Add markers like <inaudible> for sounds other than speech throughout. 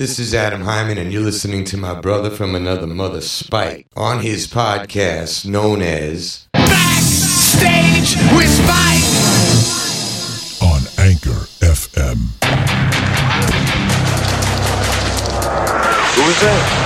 This is Adam Hyman, and you're listening to my brother from another mother, Spike, on his podcast known as Backstage with Spike. on Anchor FM. Who is that?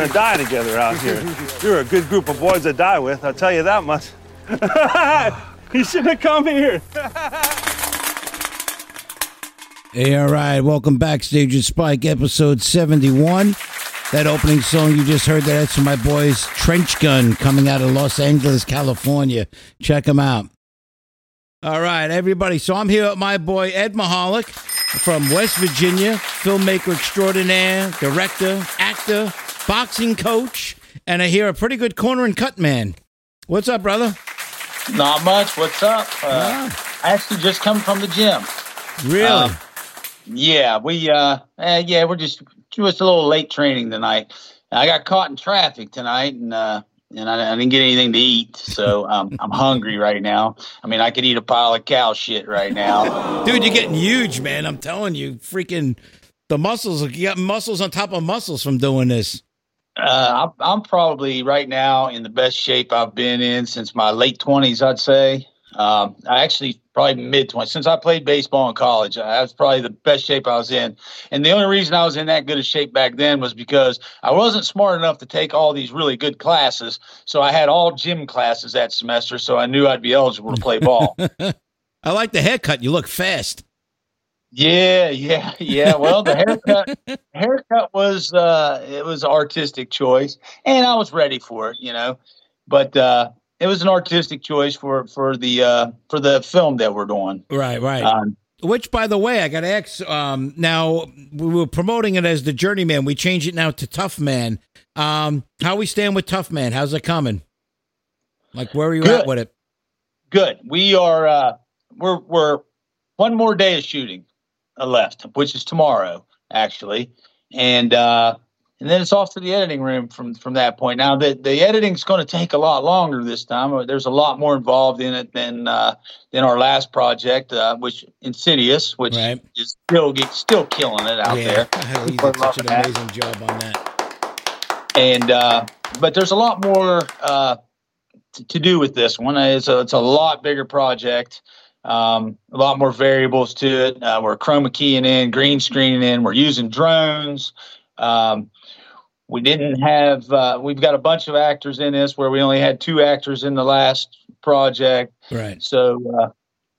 We're all gonna die together out here. <laughs> You're a good group of boys to die with, I'll tell you that much. <laughs> you should have come here. <laughs> Hey, all right. Welcome backstage at Spike, episode 71. That opening song you just heard, that's from my boys Trench Gun coming out of Los Angeles, California. Check them out. All right, everybody. So I'm here with my boy Ed Mahalik from West Virginia, filmmaker extraordinaire, director, actor, boxing coach, and I hear a pretty good corner and cut man. What's up, brother? Not much. What's up? Uh, Ah. I actually just come from the gym. Really? Um, Yeah, we uh, eh, yeah, we're just just a little late training tonight. I got caught in traffic tonight, and uh, and I, I didn't get anything to eat, so um, <laughs> I'm hungry right now. I mean, I could eat a pile of cow shit right now. Dude, you're getting huge, man. I'm telling you, freaking the muscles. You got muscles on top of muscles from doing this. Uh, I'm, I'm probably right now in the best shape I've been in since my late 20s, I'd say. Um, I actually probably mid 20s. Since I played baseball in college, I was probably the best shape I was in. And the only reason I was in that good a shape back then was because I wasn't smart enough to take all these really good classes. So I had all gym classes that semester. So I knew I'd be eligible to play ball. <laughs> I like the haircut. You look fast. Yeah, yeah, <laughs> yeah. Well, the haircut <laughs> haircut was uh it was artistic choice and I was ready for it, you know. But uh it was an artistic choice for for the uh for the film that we're doing. Right, right. Um Which, by the way, I got to ask. Um, now we were promoting it as the Journeyman. We change it now to Tough Man. Um, how we stand with Tough Man? How's it coming? Like, where are you Good. at with it? good. We are uh we're we're one more day of shooting left, which is tomorrow actually. And uh and then it's off to the editing room from from that point. Now the the editing's going to take a lot longer this time. There's a lot more involved in it than uh, than our last project, uh, which Insidious, which Right. is still still killing it out there. Hell, you did such an that. amazing job on that. and uh, but there's a lot more uh, to do with this one. It's a, it's a lot bigger project, um, a lot more variables to it. Uh, we're chroma keying in, green screening in. We're using drones. Um, we didn't have. Uh, we've got a bunch of actors in this where we only had two actors in the last project. Right. So uh,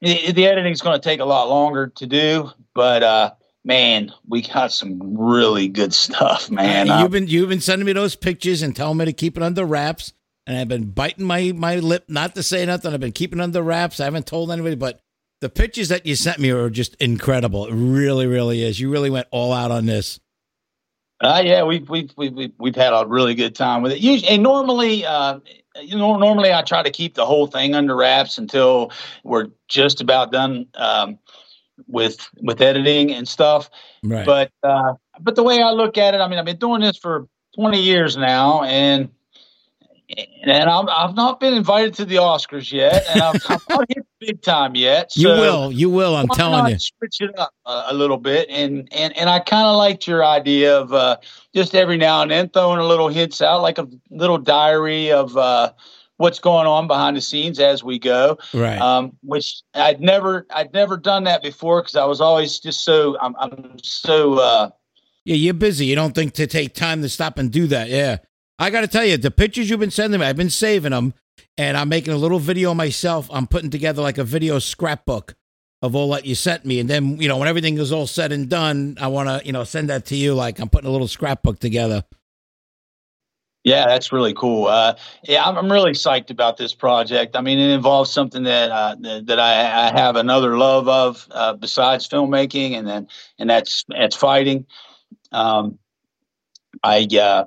the, the editing is going to take a lot longer to do, but uh, man, we got some really good stuff, man. Uh, Uh, you've been you've been sending me those pictures and telling me to keep it under wraps, and I've been biting my my lip not to say nothing. I've been keeping under wraps. I haven't told anybody, but the pictures that you sent me are just incredible. It really, really is. You really went all out on this. Uh, yeah, we've we've we've we've- we've had a really good time with it. Usually, and normally, uh, you know, normally I try to keep the whole thing under wraps until we're just about done um, with with editing and stuff. Right. But uh, but the way I look at it, I mean, I've been doing this for 20 years now, and and I'm, I've not been invited to the Oscars yet, and I've, I've, not hit, big time yet. You will. You will. I'm telling you. switch it up a, a little bit, and and and I kind of liked your idea of uh, just every now and then throwing a little hints out, like a little diary of uh, what's going on behind the scenes as we go. Right. Um, which I'd never I'd never done that before because I was always just so I'm I'm so uh, Yeah, you're busy. You don't think to take time to stop and do that. Yeah. I got to tell you, the pictures you've been sending me, I've been saving them and I'm making a little video myself. I'm putting together like a video scrapbook of all that you sent me. And then, you know, when everything is all said and done, I want to, you know, send that to you. Like I'm putting a little scrapbook together. Yeah, that's really cool. Uh, yeah, I'm, I'm really psyched about this project. I mean, it involves something that uh, that, I, I have another love of uh, besides filmmaking, and then and that's that's fighting. Um, I uh,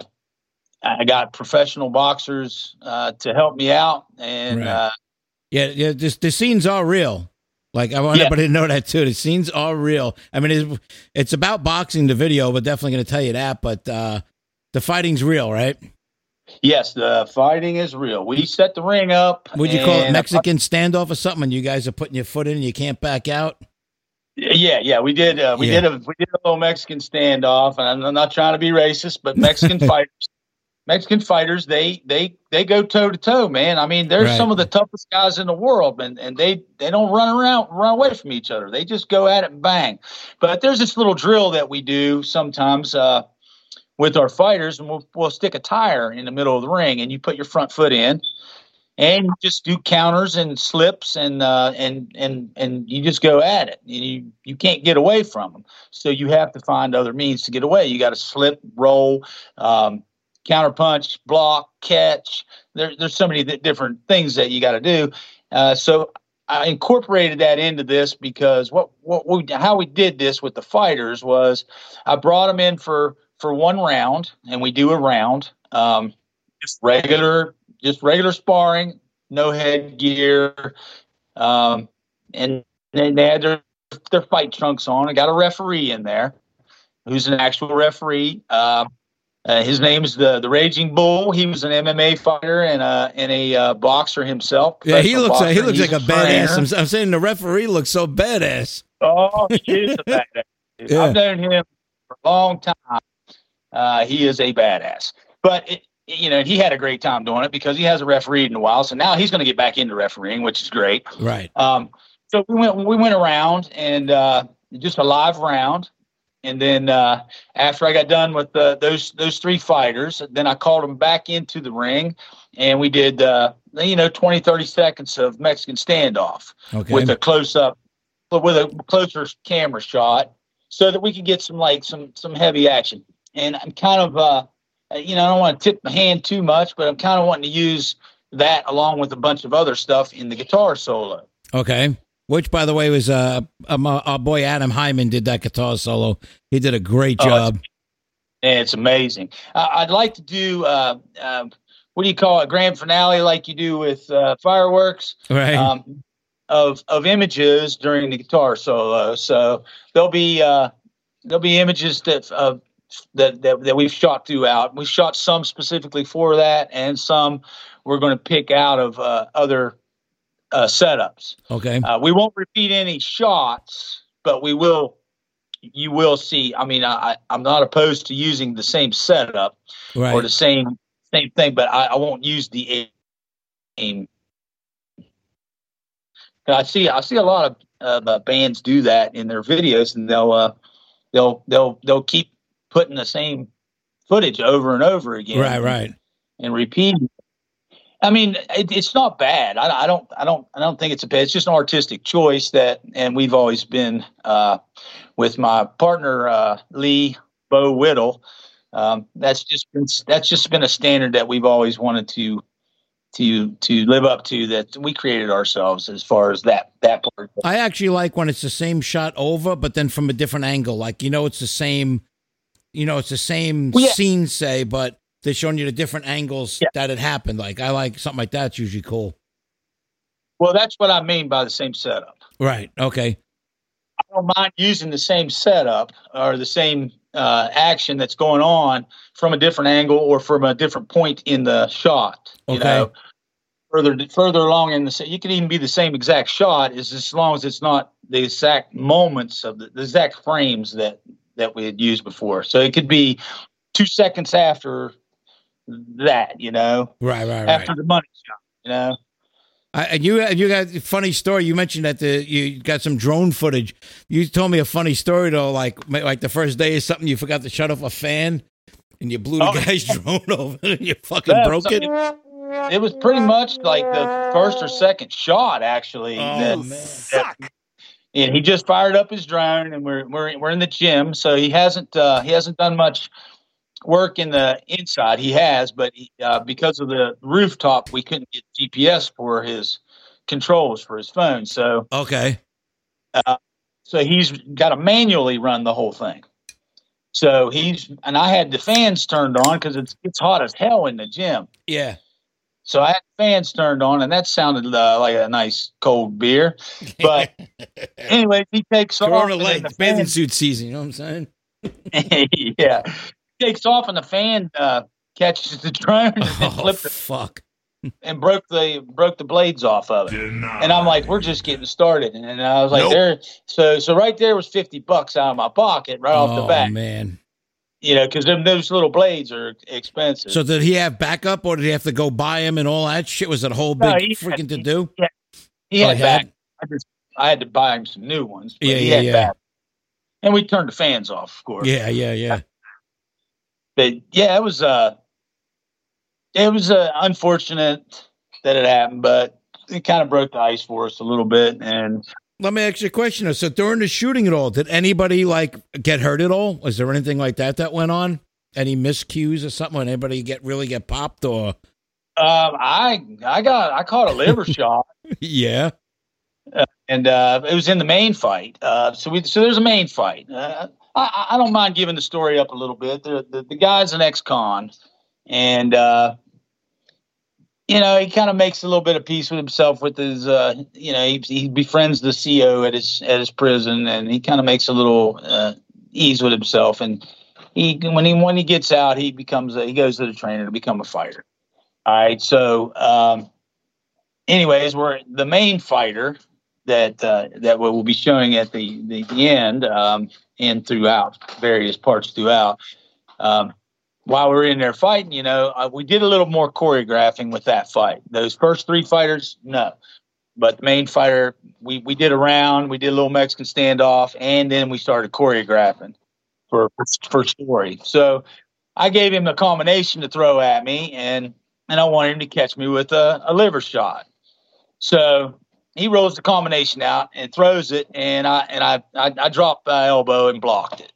I got professional boxers uh, to help me out, and Right. uh, Yeah. Yeah. This, the scenes are real. Like I want Yeah. everybody to know that too. The scenes are real. I mean, it's, it's about boxing, the video, but definitely going to tell you that. But uh, the fighting's real, right? yes, the fighting is real. We set the ring up. Would you call it Mexican standoff or something? And you guys are putting your foot in and you can't back out. Yeah, yeah, we did. Uh, we Yeah. did a we did a little Mexican standoff, and I'm not trying to be racist, but Mexican <laughs> fighters, Mexican fighters, they they they go toe to toe, man. I mean, they're Right. some of the toughest guys in the world, and and they they don't run around run away from each other. They just go at it and bang. But there's this little drill that we do sometimes uh, with our fighters, and we'll we'll stick a tire in the middle of the ring, and you put your front foot in and you just do counters and slips and uh, and and and you just go at it. You you can't get away from them, so you have to find other means to get away. You got to slip, roll, um, counter punch, block, catch. There, there's so many different things that you got to do. Uh, so I incorporated that into this because what what we how we did this with the fighters was I brought them in for for one round, and we do a round, um, just regular just regular sparring, no headgear, um, and then they had their their fight trunks on. I got a referee in there, who's an actual referee. Um, uh, his name's the the Raging Bull. He was an MMA fighter and a and a uh, boxer himself. Yeah, he looks like, he looks He's like a badass. I'm, I'm saying the referee looks so badass. Oh, <laughs> he's a badass. Yeah. I've known him for a long time. Uh, he is a badass. But it, you know, he had a great time doing it because he hasn't refereed in a while. So now he's going to get back into refereeing, which is great. Right. Um, so we went we went around and uh, just a live round, and then uh, after I got done with uh, those those three fighters, then I called them back into the ring, and we did uh, you know 20, 30 seconds of Mexican standoff Okay. with a close up, but with a closer camera shot, so that we could get some like some some heavy action. And I'm kind of uh, you know I don't want to tip my hand too much, but I'm kind of wanting to use that along with a bunch of other stuff in the guitar solo. okay. Which, by the way, was uh, um, uh, our boy Adam Hyman did that guitar solo. He did a great Oh, it's- job. It's amazing. Uh, I'd like to do uh, uh, what do you call it, grand finale, like you do with uh, fireworks. right. um, of of images during the guitar solo. So there'll be uh, there'll be images that of that, that that we've shot throughout. We shot some specifically for that, and some we're going to pick out of uh, other uh, setups. okay. Uh, we won't repeat any shots, but we will. You will see. I mean, I, I'm not opposed to using the same setup or the same same thing, but I, I won't use the aim. I see I see a lot of of, uh, bands do that in their videos, and they'll uh, they'll they'll they'll keep putting the same footage over and over again, Right. Right. and repeating. I mean, it, it's not bad. I, I don't, I don't, I don't think it's a bad. It's just an artistic choice that, and we've always been uh, with my partner uh, Lee Bo Whittle. Um, that's just been that's just been a standard that we've always wanted to to to live up to. That we created ourselves as far as that that part. I actually like when it's the same shot over, but then from a different angle. Like you know, it's the same. You know, it's the same Well, yeah. scene, say, but they're showing you the different angles Yeah. that it happened. Like I like something like that's usually cool. Well, that's what I mean by the same setup. Right. Okay. I don't mind using the same setup or the same uh, action that's going on from a different angle or from a different point in the shot. You Okay. know, further further along in the you could even be the same exact shot is as long as it's not the exact moments of the, the exact frames that that we had used before. So it could be two seconds after that, you know, Right, right, right. after the money shot, you know. I, and you you got a funny story. You mentioned that the you got some drone footage. You told me a funny story though, like like the first day or something. You forgot to shut off a fan, and you blew the Oh. guy's <laughs> drone over, and you fucking Yeah, broke so- it. It was pretty much like the first or second shot, actually. Oh that- man, that- and he just fired up his drone, and we're we're we're in the gym, so he hasn't uh, he hasn't done much work in the inside. He has, but he, uh, because of the rooftop, we couldn't get GPS for his controls for his phone. So okay, so he's got to manually run the whole thing. So he's and I had the fans turned on because it's it's hot as hell in the gym. yeah, So I had fans turned on, and that sounded uh, like a nice cold beer. But <laughs> anyway, he takes off. Corona light the bathing suit season. You know what I'm saying? <laughs> yeah, takes off, and the fan uh, catches the drone and <laughs> Oh flipped it fuck! and broke the broke the blades off of it. And I'm like, we're just getting started. And I was like, Nope. there. So so right there was fifty bucks out of my pocket right off the Oh bat. man. You know, because those little blades are expensive. So did he have backup, or did he have to go buy him and all that shit? Was it a whole big No, he- freaking to do? he Oh, had he back. had? I just I had to buy him some new ones. But Yeah, he yeah, had yeah. back. And we turned the fans off, of course. Yeah, yeah, yeah. But yeah, it was uh it was uh, unfortunate that it happened, but it kind of broke the ice for us a little bit. And Let me ask you a question. So during the shooting at all, did anybody like get hurt at all? Was there anything like that that went on? Any miscues or something? Anybody get really get popped or? um, I I got I caught a liver <laughs> shot, yeah. and uh, it was in the main fight. Uh, so we so there's a main fight. I, I don't mind giving the story up a little bit. The the, the guy's an ex-con, and uh, you know he kind of makes a little bit of peace with himself with his. Uh, you know he, he befriends the CO at his at his prison, and he kind of makes a little uh, ease with himself. And he when he when he gets out, he becomes a, he goes to the trainer to become a fighter. All right, so. Um, anyways, we're the main fighter that uh, that we will be showing at the the, end um, and throughout various parts throughout. Um, while we're in there fighting, you know, uh, we did a little more choreographing with that fight. Those first three fighters, no, but the main fighter, we we did a round, we did a little Mexican standoff, and then we started choreographing for for story. So I gave him a combination to throw at me, and and I wanted him to catch me with a, a liver shot. So he rolls the combination out and throws it, and I and I I, I dropped my elbow and blocked it,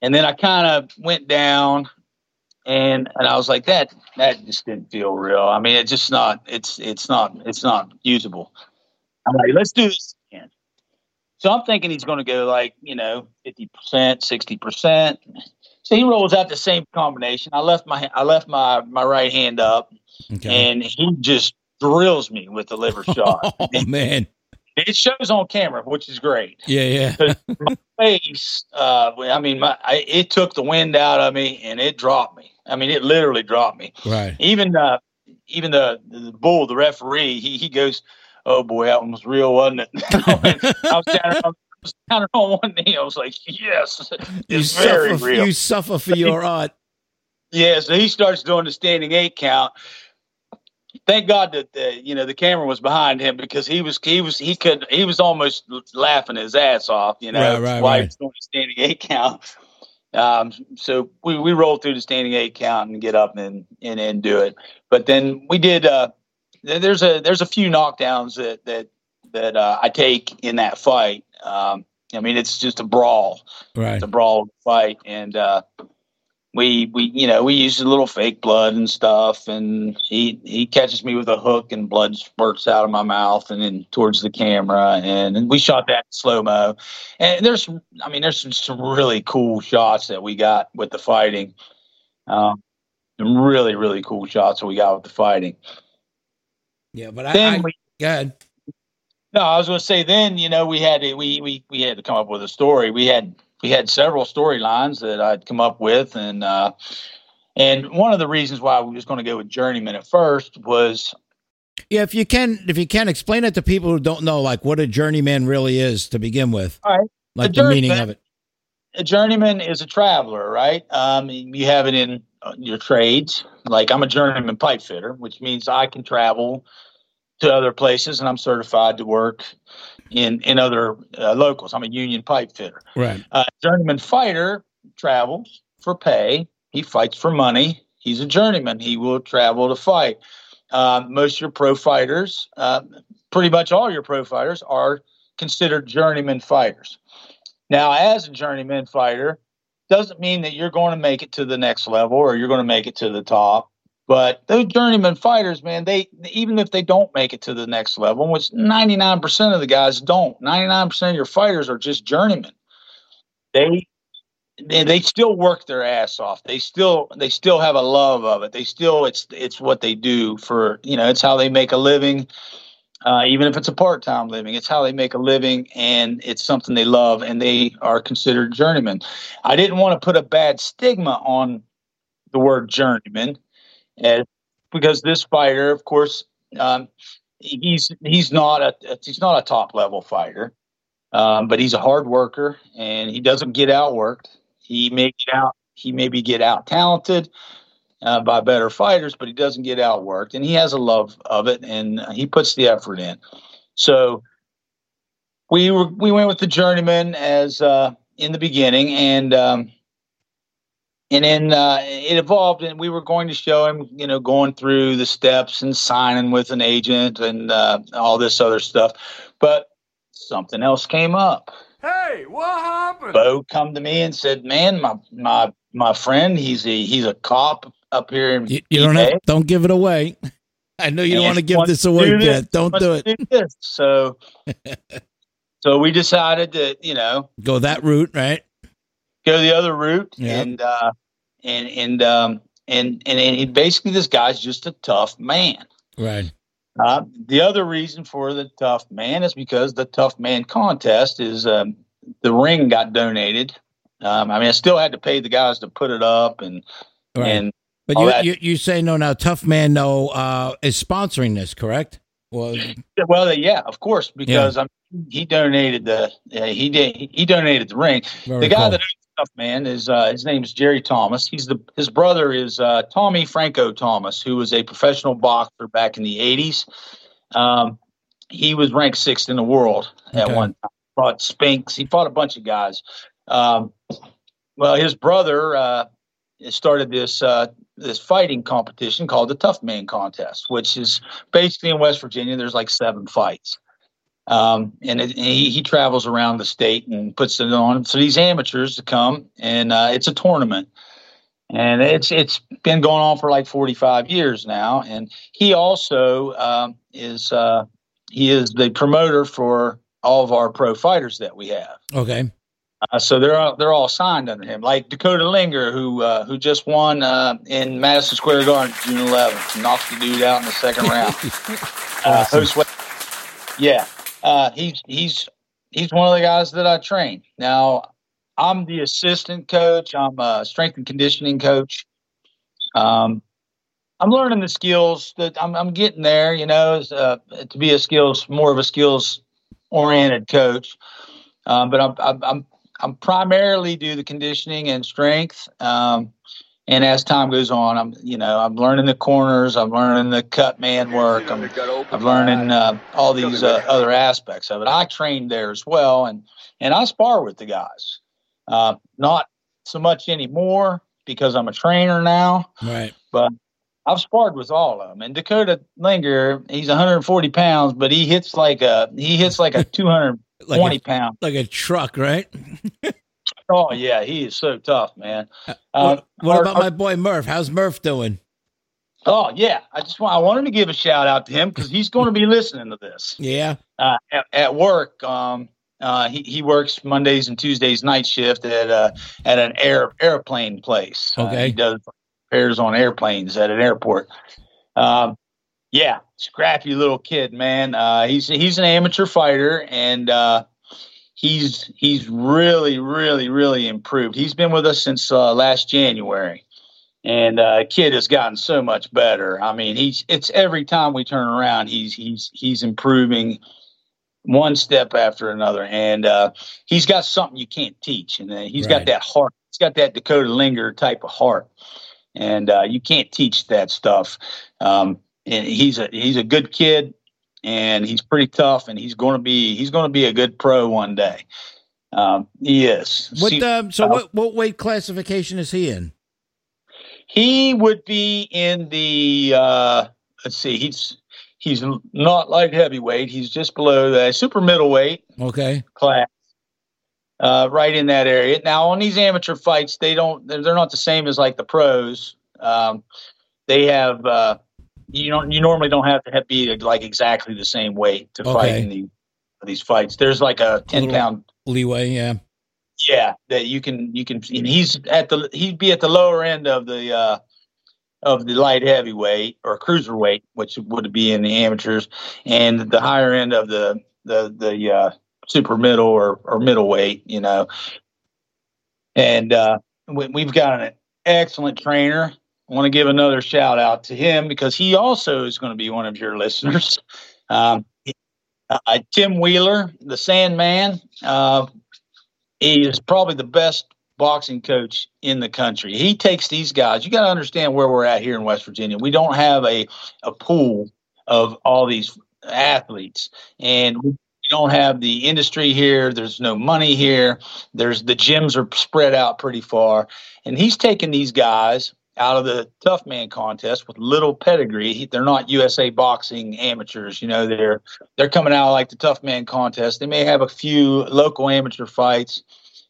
and then I kind of went down, and and I was like that that just didn't feel real. I mean, it's just not it's it's not it's not usable. I'm like, let's do this again. So I'm thinking he's going to go like you know fifty percent, sixty percent. So he rolls out the same combination. I left my I left my my right hand up, Okay. and he just drills me with the liver <laughs> shot. oh man. it shows on camera, which is great. Yeah, yeah. my <laughs> Face, uh, I mean, my, I, it took the wind out of me and it dropped me. I mean, it literally dropped me. right. Even uh, even the the bull, the referee, he he goes, "Oh boy, that one was real, wasn't it?" <laughs> I was down, I was down on one knee. I was like, "Yes, You it's very suffer. real." You suffer for your art. Yeah, so he starts doing the standing eight count. Thank God that the, you know the camera was behind him because he was he was he could he was almost laughing his ass off. You know, Right, right, he right. was doing the standing eight count. Um, so we we rolled through the standing eight count and get up and and, and do it. But then we did. Uh, there's a there's a few knockdowns that that that uh, I take in that fight. Um, I mean, it's just a brawl Right. it's a brawl fight and uh we we you know we use a little fake blood and stuff and he he catches me with a hook and blood spurts out of my mouth and then towards the camera and, and we shot that slow mo and there's i mean there's some, some really cool shots that we got with the fighting um some really really cool shots that we got with the fighting Yeah, but I, then I we go ahead. No, I was going to say then, you know, we had to, we, we, we had to come up with a story. We had, we had several storylines that I'd come up with. And, uh, and one of the reasons why we was going to go with Journeyman at first was Yeah, if you can, if you can explain it to people who don't know, like what a journeyman really is to begin with, All right. like the meaning of it. a journeyman is a traveler, right? Um, you have it in uh, your trades. Like I'm a journeyman pipe fitter, which means I can travel to other places, and I'm certified to work in in other uh, locals. I'm a union pipe fitter. Right. Uh, journeyman fighter travels for pay. He fights for money. He's a journeyman. He will travel to fight. Uh, most of your pro fighters, uh, pretty much all your pro fighters, are considered journeyman fighters. Now, as a journeyman fighter, doesn't mean that you're going to make it to the next level or you're going to make it to the top. But those journeyman fighters, man, they even if they don't make it to the next level, which 99% of the guys don't, 99% of your fighters are just journeymen. They they, still work their ass off. They still they still have a love of it. They still it's it's what they do for you know it's how they make a living. Uh, even if it's a part-time living, it's how they make a living, and it's something they love, and they are considered journeymen. I didn't want to put a bad stigma on the word journeyman, as, because this fighter, of course, um, he's he's not a he's not a top level fighter, um, but he's a hard worker, and he doesn't get outworked. He may get out he maybe get out talented uh, by better fighters, but he doesn't get outworked, and he has a love of it, and he puts the effort in. So we were, we went with the journeyman as uh, in the beginning, and um, and then uh, it evolved, and we were going to show him, you know, going through the steps and signing with an agent and uh, all this other stuff, but something else came up. Hey, what happened? Bo come to me and said, "Man, my my my friend, he's a he's a cop up here in You, you don't have, don't give it away. <laughs> I know you don't want to give this away do this, yet. Don't do to it. this. So, <laughs> so we decided to, you know, Go that route, right? go the other route, Yeah. and uh, and and um, and and and basically, this guy's just a tough man. Right. Uh, the other reason for the tough man is because the tough man contest is um, the ring got donated. Um, I mean, I still had to pay the guys to put it up, and Right. and But you, that- you you say no now. Tough man, no, uh, is sponsoring this, correct? Well, well, yeah, of course, because I mean, he donated the uh, he did he donated the ring. very the guy cool. that Man is uh, his name is Jerry Thomas. He's the his brother is uh, Tommy Franco Thomas, who was a professional boxer back in the eighties. Um, he was ranked sixth in the world at one time. Fought Spinks. He fought a bunch of guys. Um, well, his brother uh, started this uh, this fighting competition called the Tough Man Contest, which is basically in West Virginia. There's like seven fights. Um, and it, he, he travels around the state and puts it on for these amateurs to come, and uh, it's a tournament, and it's it's been going on for like 45 years now. And he also um, is uh, he is the promoter for all of our pro fighters that we have. okay. Uh, so they're all, they're all signed under him, like Dakota Linger, who uh, who just won uh, in Madison Square Garden June 11th, knocked the dude out in the second round. <laughs> uh, host yeah, uh, he's he's he's one of the guys that I train. Now I'm the assistant coach. I'm a strength and conditioning coach. Um, I'm learning the skills that I'm, I'm getting there. You know, uh, to be a skills more of a skills oriented coach. Um, but I'm I'm I'm primarily do the conditioning and strength. Um, and as time goes on, I'm you know I'm learning the corners. I'm learning the cut man work. I'm I'm learning uh, all these uh, other aspects of it. I train there as well, and and I spar with the guys. Uh, not so much anymore because I'm a trainer now. Right. But I've sparred with all of them. And Dakota Linger, he's 140 pounds, but he hits like a he hits like a <laughs> 220 Like a, pound. like a truck, right? <laughs> Oh yeah, he is so tough, man. what Um, what our- about my boy Murph? How's Murph doing? Oh yeah, I just want I wanted to give a shout out to him because he's going to be listening to this Yeah. uh, at, at work. Um, uh, he he works Mondays and Tuesdays night shift at uh, at an air airplane place. Uh, Okay. he does repairs on airplanes at an airport. Um, yeah, scrappy little kid, man. Uh, he's he's an amateur fighter and uh, he's he's really really really improved. He's been with us since uh, last January. and uh, kid has gotten so much better. I mean, he's it's every time we turn around, he's he's he's improving one step after another, and uh, he's got something you can't teach, and uh, he's Right. got that heart. He's got that Dakota Linger type of heart, and uh, you can't teach that stuff. Um, and he's a he's a good kid, and he's pretty tough, and he's going to be he's going to be a good pro one day. Um, he is. What? Um, so uh, what? What weight classification is he in? he would be in the uh let's see he's he's not light heavyweight he's just below the super middleweight Okay. class uh right in that area now on these amateur fights they don't they're, they're not the same as like the pros um they have uh you don't you normally don't have to have be like exactly the same weight to fight in the, these fights there's like a 10 little- pound Leeway. Yeah. yeah, that you can you can and he's at the he'd be at the lower end of the uh of the light heavyweight or cruiserweight, which would be in the amateurs, and the higher end of the the the uh super middle or or middleweight, you know. And uh we, we've got an excellent trainer. I want to give another shout out to him because he also is going to be one of your listeners. <laughs> Um, uh, Tim Wheeler, the Sandman. Uh, he is probably the best boxing coach in the country. He takes these guys. You got to understand where we're at here in West Virginia. We don't have a a pool of all these athletes, and we don't have the industry here. There's no money here. There's the gyms are spread out pretty far, and he's taking these guys out of the tough man contest with little pedigree. They're not USA boxing amateurs. You know, they're they're coming out like the tough man contest. They may have a few local amateur fights.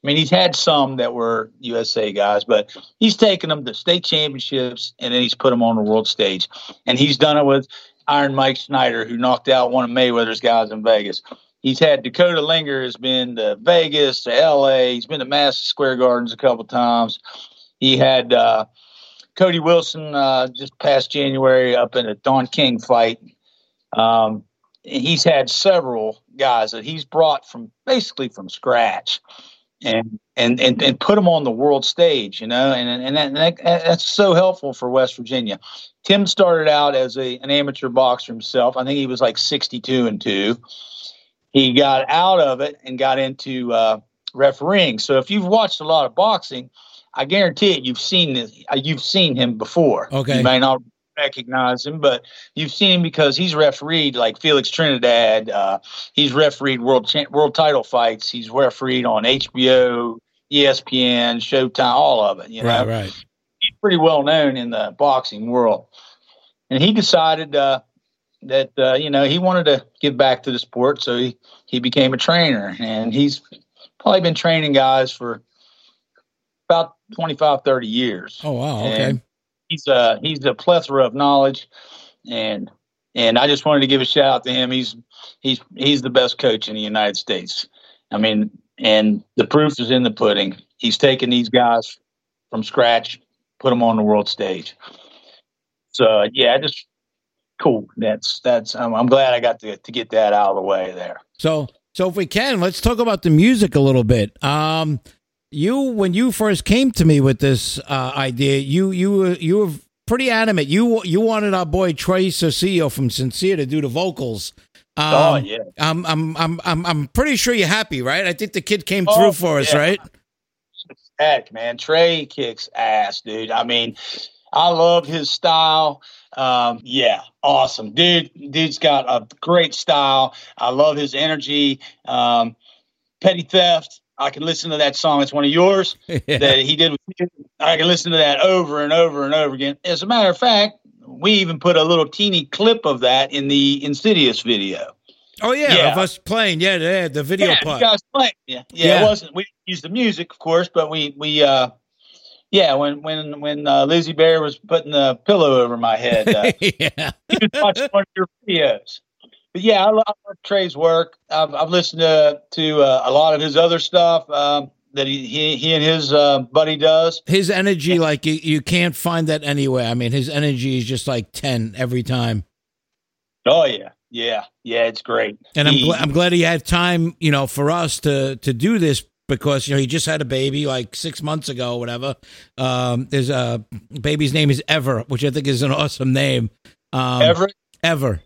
I mean, he's had some that were USA guys, but he's taken them to state championships and then he's put them on the world stage. And he's done it with Iron Mike Snyder, who knocked out one of Mayweather's guys in Vegas. He's had Dakota Linger has been to Vegas, to LA. He's been to Madison Square Gardens a couple times. He had uh, Cody Wilson uh, just past January up in a Don King fight. Um, he's had several guys that he's brought from basically from scratch and and and, and put them on the world stage you know and and, that, and that, that's so helpful for west virginia. Tim started out as a an amateur boxer himself. I think he was like 62 and 2 he got out of it and got into uh, refereeing. So if you've watched a lot of boxing i guarantee it you've seen this, uh, you've seen him before Okay. you may not recognize him but you've seen him because he's refereed like felix trinidad uh, he's refereed world cha- world title fights. He's refereed on HBO, ESPN, Showtime, all of it. You know, Right. Right. he's pretty well known in the boxing world. And he decided uh, that uh, you know he wanted to give back to the sport, so he he became a trainer, and he's probably been training guys for about 25, 30 years Oh wow. Okay. And- he's a he's a plethora of knowledge and and I just wanted to give a shout out to him. He's he's he's the best coach in the United States. I mean, and the proof is in the pudding. He's taken these guys from scratch, put them on the world stage. So yeah, just cool. That's that's I'm, I'm glad I got to to get that out of the way there. So, so if we can, let's talk about the music a little bit. Um, you, when you first came to me with this uh, idea, you you were you were pretty animate. You you wanted our boy Trey Cecilio from Sincere to do the vocals. Um, oh yeah. I'm I'm I'm I'm I'm pretty sure you're happy, right? I think the kid came Oh, through for us, right? heck, man. Trey kicks ass, dude. I mean, I love his style. Um, yeah, awesome, dude. Dude's got a great style. I love his energy. Um, Petty theft. I can listen to that song. It's one of yours <laughs> that he did. With. I can listen to that over and over and over again. As a matter of fact, we even put a little teeny clip of that in the Insidious video. Oh yeah, Yeah. of us playing, yeah, yeah, the video yeah, part. you guys playing. Yeah, yeah, Yeah. It wasn't. We didn't the music, of course, but we we uh, yeah. When when when uh, Lizzie Bear was putting the pillow over my head, uh, <laughs> yeah. he was watching one of your videos. But yeah, I love, I love Trey's work. I've, I've listened to to uh, a lot of his other stuff um, that he, he he and his uh, buddy does. His energy, like you, you can't find that anywhere. I mean, his energy is just like ten every time. Oh yeah, yeah, yeah. It's great. And I'm, He- gl- I'm glad he had time, you know, for us to to do this because you know he just had a baby like six months ago, or whatever. Um, there's a baby's name is Ever, which I think is an awesome name. Um, Everett. Ever,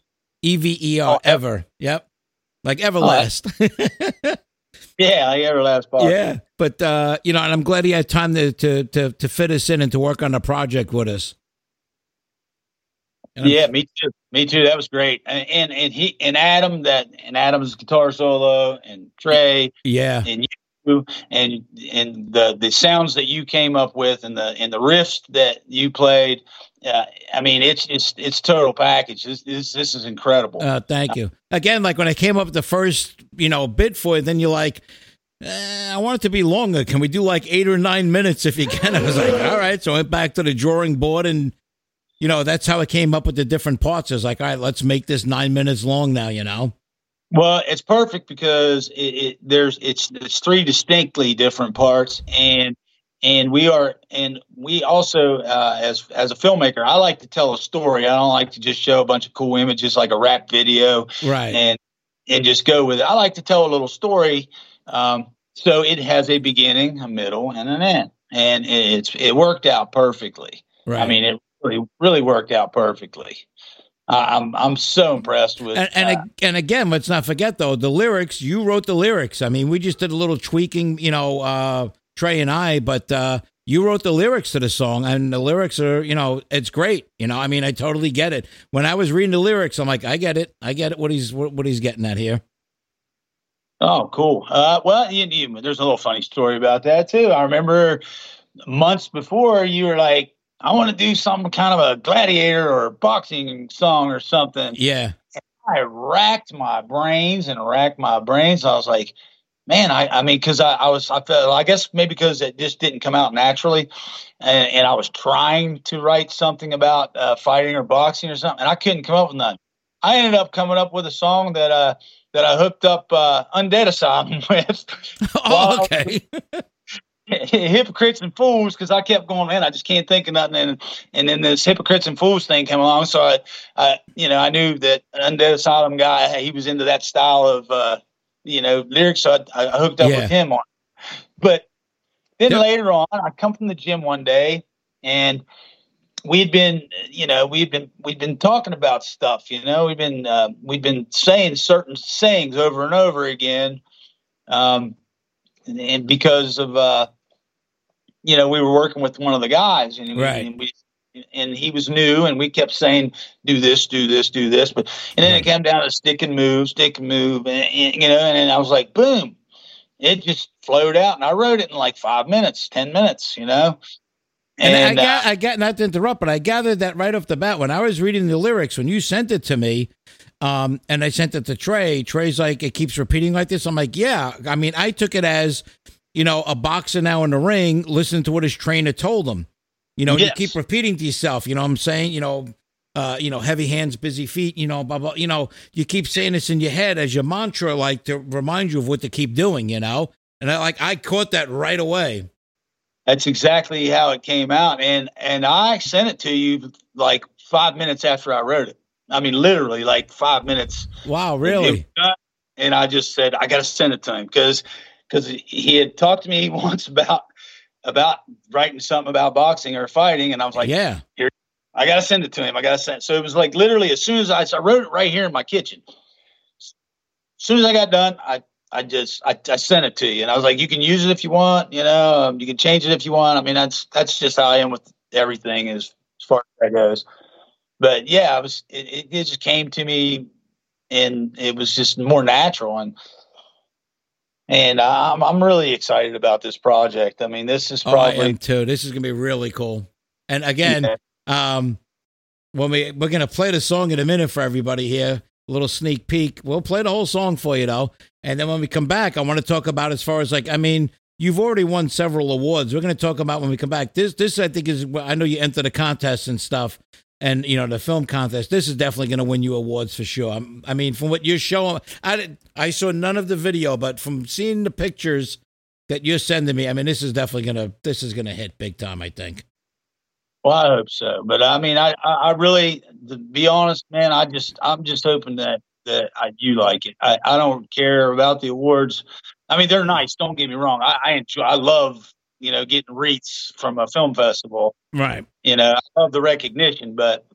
E V E R, Oh, Ever. Yep, like Everlast. <laughs> Yeah, like Everlast yeah, but uh, you know, and I'm glad he had time to to to to fit us in and to work on a project with us. Yeah, me too. Me too. That was great. And and, and he and Adam that and Adam's guitar solo and Trey yeah, and you and and the the sounds that you came up with and the and the riffs that you played. Uh, I mean, it's it's it's total package. This this, this is incredible. Uh, thank you. Again, like when I came up with the first, you know, bit for it, then you're like, eh, I want it to be longer. Can we do like eight or nine minutes if you can? <laughs> I was like, all right. So I went back to the drawing board and, you know, that's how I came up with the different parts. I was like, all right, let's make this nine minutes long now, you know? Well, it's perfect because it, it there's it's it's three distinctly different parts, and and we are and we also uh, as as a filmmaker, I like to tell a story. I don't like to just show a bunch of cool images like a rap video Right. and and just go with it. I like to tell a little story, um, so it has a beginning, a middle, and an end, and it's it worked out perfectly. right. I mean, it really really worked out perfectly. I'm I'm so impressed with and and, uh, and again, let's not forget though the lyrics. You wrote the lyrics. I mean, we just did a little tweaking, you know, uh, Trey and I, but uh, you wrote the lyrics to the song, and the lyrics are, you know, it's great. You know, I mean, I totally get it. When I was reading the lyrics, I'm like, I get it, I get it. What he's what, what he's getting at here. Oh, cool. Uh, well, you, you, there's a little funny story about that too. I remember months before you were like, "I want to do some kind of a gladiator or boxing song or something." Yeah, I racked my brains and racked my brains. I was like, "Man, I, I mean, because I, I was, I felt, I guess maybe because it just didn't come out naturally, and, and I was trying to write something about uh, fighting or boxing or something, and I couldn't come up with none. I ended up coming up with a song that uh that I hooked up uh, Undead Asylum <laughs> with. <laughs> oh, okay. <laughs> hypocrites and fools because I kept going, man, I just can't think of nothing. And, and then this hypocrites and fools thing came along. So I, I, you know, I knew that Undead Asylum guy, he was into that style of, uh, you know, lyrics. So I, I hooked up Yeah. with him on. it. But then Yep. later on, I come from the gym one day and we'd been, you know, we'd been, we'd been talking about stuff, you know, we've been, uh, we'd been saying certain sayings over and over again. Um, and, and because of, uh, you know, we were working with one of the guys, and, we- Right. and we and he was new, and we kept saying, "Do this, do this, do this," but and then it came down to stick and move, stick and move, and, and, you know, and then I was like, boom, it just flowed out, and I wrote it in like five minutes, ten minutes, you know. And, I uh, got, I got not to interrupt, but I gathered that right off the bat when I was reading the lyrics when you sent it to me, um, and I sent it to Trey. Trey's like, it keeps repeating like this. I'm like, yeah. I mean, I took it as, you know, a boxer now in the ring, listen to what his trainer told him. You know, you keep repeating to yourself. You know, what I'm saying, you know, uh, you know, heavy hands, busy feet. You know, blah blah. You know, you keep saying this in your head as your mantra, like to remind you of what to keep doing. You know, and I like I caught that right away. That's exactly how it came out, and and I sent it to you like five minutes after I wrote it. I mean, literally like five minutes. Wow, really? And I just said I got to send it to him because because he had talked to me <laughs> once about about writing something about boxing or fighting, and I was like, yeah. I got to send it to him. I got to send. So it was like literally as soon as I, I wrote it right here in my kitchen. As soon as I got done, I I just I, I sent it to you, and I was like, you can use it if you want. You know, um, you can change it if you want. I mean, that's that's just how I am with everything as as far as that goes. But yeah, I was it, it, it just came to me, and it was just more natural and. And I'm I'm really excited about this project. I mean, this is Oh, I probably am too. This is gonna be really cool. And again, Yeah. um, when we we're gonna play the song in a minute for everybody here, a little sneak peek. We'll play the whole song for you though, and then when we come back, I want to talk about as far as like, I mean, you've already won several awards. We're gonna talk about when we come back. This this I think is I know you entered the contest and stuff. And you know the film contest. This is definitely going to win you awards for sure. I'm- I mean, from what you're showing, I did, I saw none of the video, but from seeing the pictures that you're sending me, I mean, this is definitely gonna this is gonna hit big time. I think. Well, I hope so. But I mean, I, I, really, to be honest, man, I just, I'm just hoping that, that I, you like it. I, I don't care about the awards. I mean, they're nice. Don't get me wrong. I, I enjoy. I love you know getting wreaths from a film festival. Right. You know, I love the recognition, but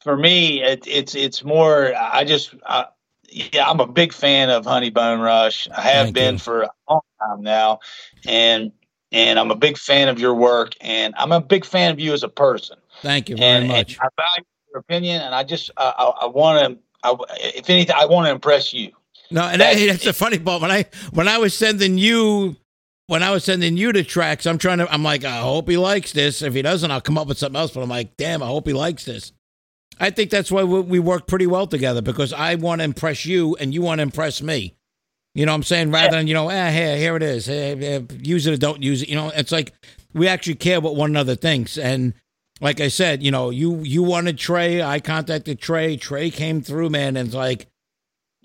for me, it, it's it's more. I just. I, yeah, I'm a big fan of Honey Bone Rush. I have Thank been you. for a long time now, and and I'm a big fan of your work, and I'm a big fan of you as a person. Thank you very and, much. and I value your opinion, and I just I, I, I want to. I, if anything, I want to impress you. No, and that, that's the funny part. When I when I was sending you when I was sending you the tracks, I'm trying to. I'm like, I hope he likes this. If he doesn't, I'll come up with something else. But I'm like, damn, I hope he likes this. I think that's why we, work pretty well together because I want to impress you and you want to impress me. You know what I'm saying? Rather than, you know, ah, here, here it is. Eh, eh, use it or don't use it. You know, it's like we actually care what one another thinks. And like I said, you know, you you wanted Trey. I contacted Trey. Trey came through, man. And it's like,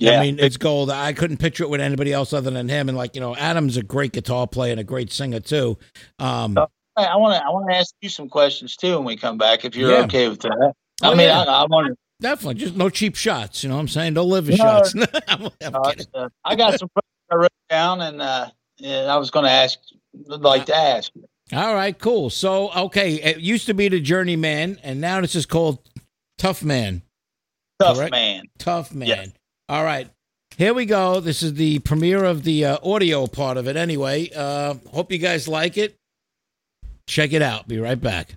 I mean, it's gold. I couldn't picture it with anybody else other than him. And like, you know, Adam's a great guitar player and a great singer too. Um, I want to I want to ask you some questions too when we come back, if you're Yeah. okay with that. Oh, I mean, yeah. I, I want to. definitely, just no cheap shots. You know what I'm saying? No liver No. shots. <laughs> I'm, I'm Uh, uh, I got some questions I wrote down, and uh, and I was going to ask, like to ask. All right, cool. So, okay, it used to be the Journeyman, and now this is called Tough Man. Tough Correct. man. Tough Man. Yes. All right. Here we go. This is the premiere of the uh, audio part of it anyway. Uh, hope you guys like it. Check it out. Be right back.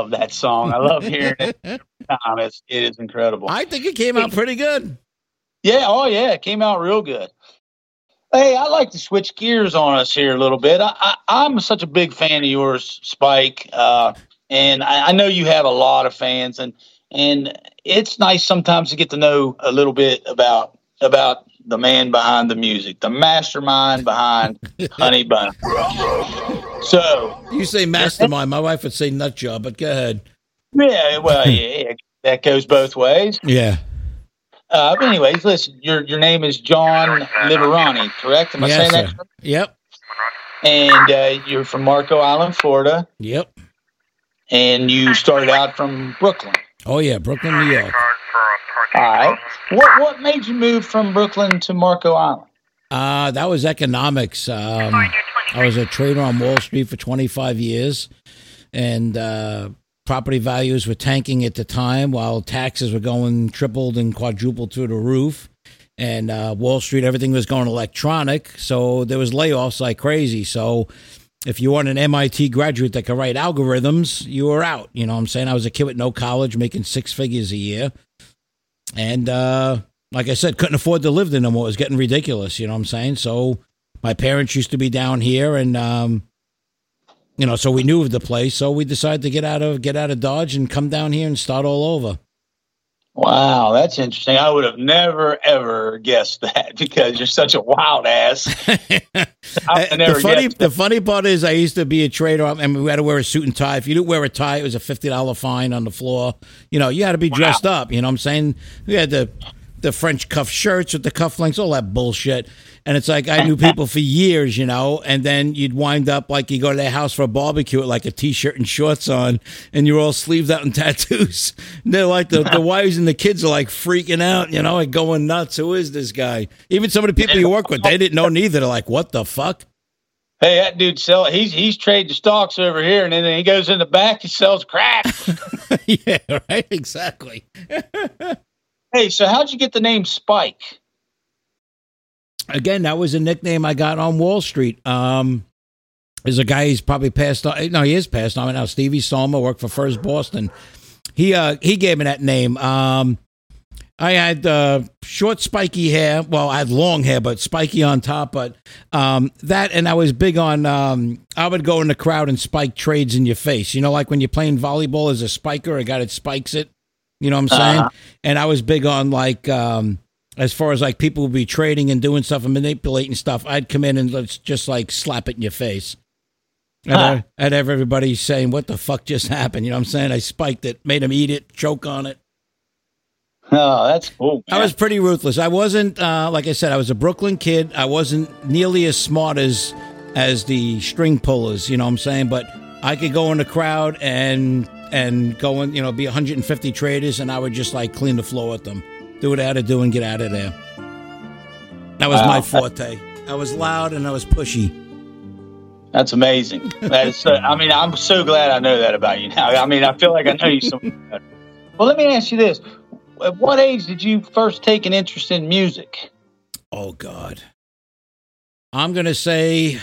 Love that song. I love hearing it. <laughs> It's, it is incredible. I think it came out pretty good. Yeah, oh yeah, it came out real good. Hey, I'd like to switch gears on us here a little bit. I, I, I'm such a big fan of yours, Spike, uh, and I, I know you have a lot of fans, and and it's nice sometimes to get to know a little bit about about the man behind the music, the mastermind behind <laughs> Honey Bun. So You say mastermind. My wife would say nut job, but go ahead. yeah, well, yeah, that goes both ways. Yeah. Uh, but anyways, listen, your your name is John Liverani, correct? Am I Yes, saying sir. that? correct? Yep. And uh, you're from Marco Island, Florida, Yep. and you started out from Brooklyn. Oh yeah, Brooklyn, New York. All right. What what made you move from Brooklyn to Marco Island? Uh, that was economics. Um, I was a trader on Wall Street for 25 years, and uh, property values were tanking at the time, while taxes were going tripled and quadrupled through the roof, and uh, Wall Street everything was going electronic. So there was layoffs like crazy. So if you weren't an MIT graduate that could write algorithms, you were out. You know what I'm saying? I was a kid with no college, making six figures a year, and uh, like I said, couldn't afford to live there no more. It was getting ridiculous. You know what I'm saying? So my parents used to be down here, and um, you know, so we knew of the place. So we decided to get out of get out of Dodge and come down here and start all over. Wow, that's interesting. I would have never ever guessed that <laughs> because you're such a wild ass. <laughs> I never the funny the funny part is I used to be a trader. I mean, we had to wear a suit and tie. If you didn't wear a tie, it was a fifty dollar fine on the floor. You know, you had to be dressed up. You know what I'm saying? We had the the French cuff shirts with the cufflinks, all that bullshit. And it's like I knew people for years, you know, and then you'd wind up like you go to their house for a barbecue with like a t-shirt and shorts on, and you're all sleeved out in <laughs> tattoos. And they're like the, the wives and the kids are like freaking out, you know, like going nuts. Who is this guy? Even some of the people you work with, they didn't know neither. They're like, what the fuck? Hey, that dude sell he's he's trading stocks over here, and then he goes in the back, he sells crack. <laughs> yeah, right. Exactly. <laughs> hey, so how'd you get the name Spike? Again, that was a nickname I got on Wall Street. Um, there's a guy he's probably passed on. No, he is passed on now. Stevie Salma worked for First Boston. He uh he gave me that name. Um, I had uh, short, spiky hair. Well, I had long hair, but spiky on top. But um, that, and I was big on. Um, I would go in the crowd and spike trades in your face. You know, like when you're playing volleyball as a spiker, a guy that spikes it. You know what I'm saying? Uh-huh. And I was big on like, um, as far as like people would be trading and doing stuff and manipulating stuff. I'd come in and let's just like slap it in your face. And Huh. I, I'd have everybody saying, "What the fuck just happened?" You know what I'm saying? I spiked it, made them eat it, choke on it. Oh, that's cool. I was pretty ruthless. I wasn't, uh, like I said, I was a Brooklyn kid. I wasn't nearly as smart as as the string pullers. You know what I'm saying? But I could go in the crowd and and go and you know be 150 traders, and I would just like clean the floor with them, do what I had to do, and get out of there. That was Wow. my forte. I was loud and I was pushy. That's amazing. That is so, I mean, I'm so glad I know that about you now. I mean, I feel like I know you so much better. Well, let me ask you this. At what age did you first take an interest in music? Oh God. I'm gonna say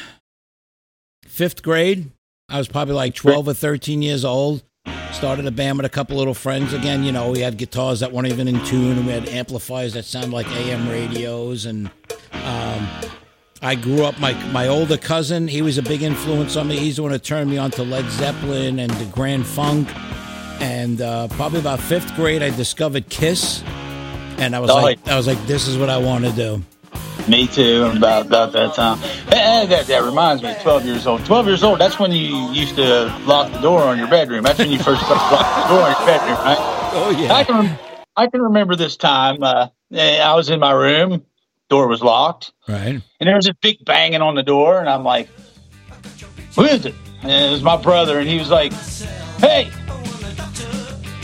fifth grade. I was probably like twelve or thirteen years old. Started a band with a couple little friends. Again, you know, we had guitars that weren't even in tune, and we had amplifiers that sounded like AM radios. And um, I grew up. My my older cousin, he was a big influence on me. He's the one that turned me on to Led Zeppelin and the Grand Funk. And uh, probably about fifth grade, I discovered Kiss, and I was Oh, like. I was like, this is what I want to do. Me too. About about that time. Eh, that, that reminds me. Twelve years old. Twelve years old. That's when you used to lock the door on your bedroom. That's when you first locked the door on your bedroom, right? Oh yeah. I can I can remember this time. Uh, eh, I was in my room. Door was locked. Right. And there was a big banging on the door, and I'm like, "Who is it?" And it was my brother, and he was like, "Hey,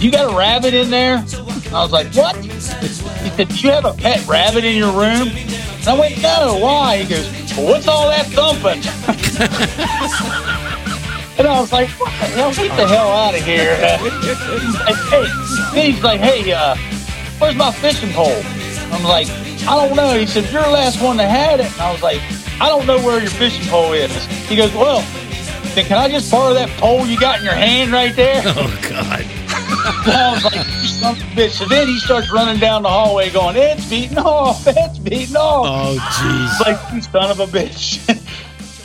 you got a rabbit in there?" And I was like, "What?" He said, "Do you have a pet rabbit in your room?" And I went, "No, why?" He goes, well, "What's all that thumping?" <laughs> and I was like, "What the hell? Get the hell out of here!" <laughs> And, hey, he's like, "Hey, uh, where's my fishing pole?" I'm like, I don't know. He said, You're the last one that had it. And I was like, I don't know where your fishing pole is. He goes, Well, then can I just borrow that pole you got in your hand right there? <laughs> Oh God. Was like, "You son bitch. So then he starts running down the hallway going, It's beating off, <laughs> it's beating off. Oh jeez. like, You son of a bitch.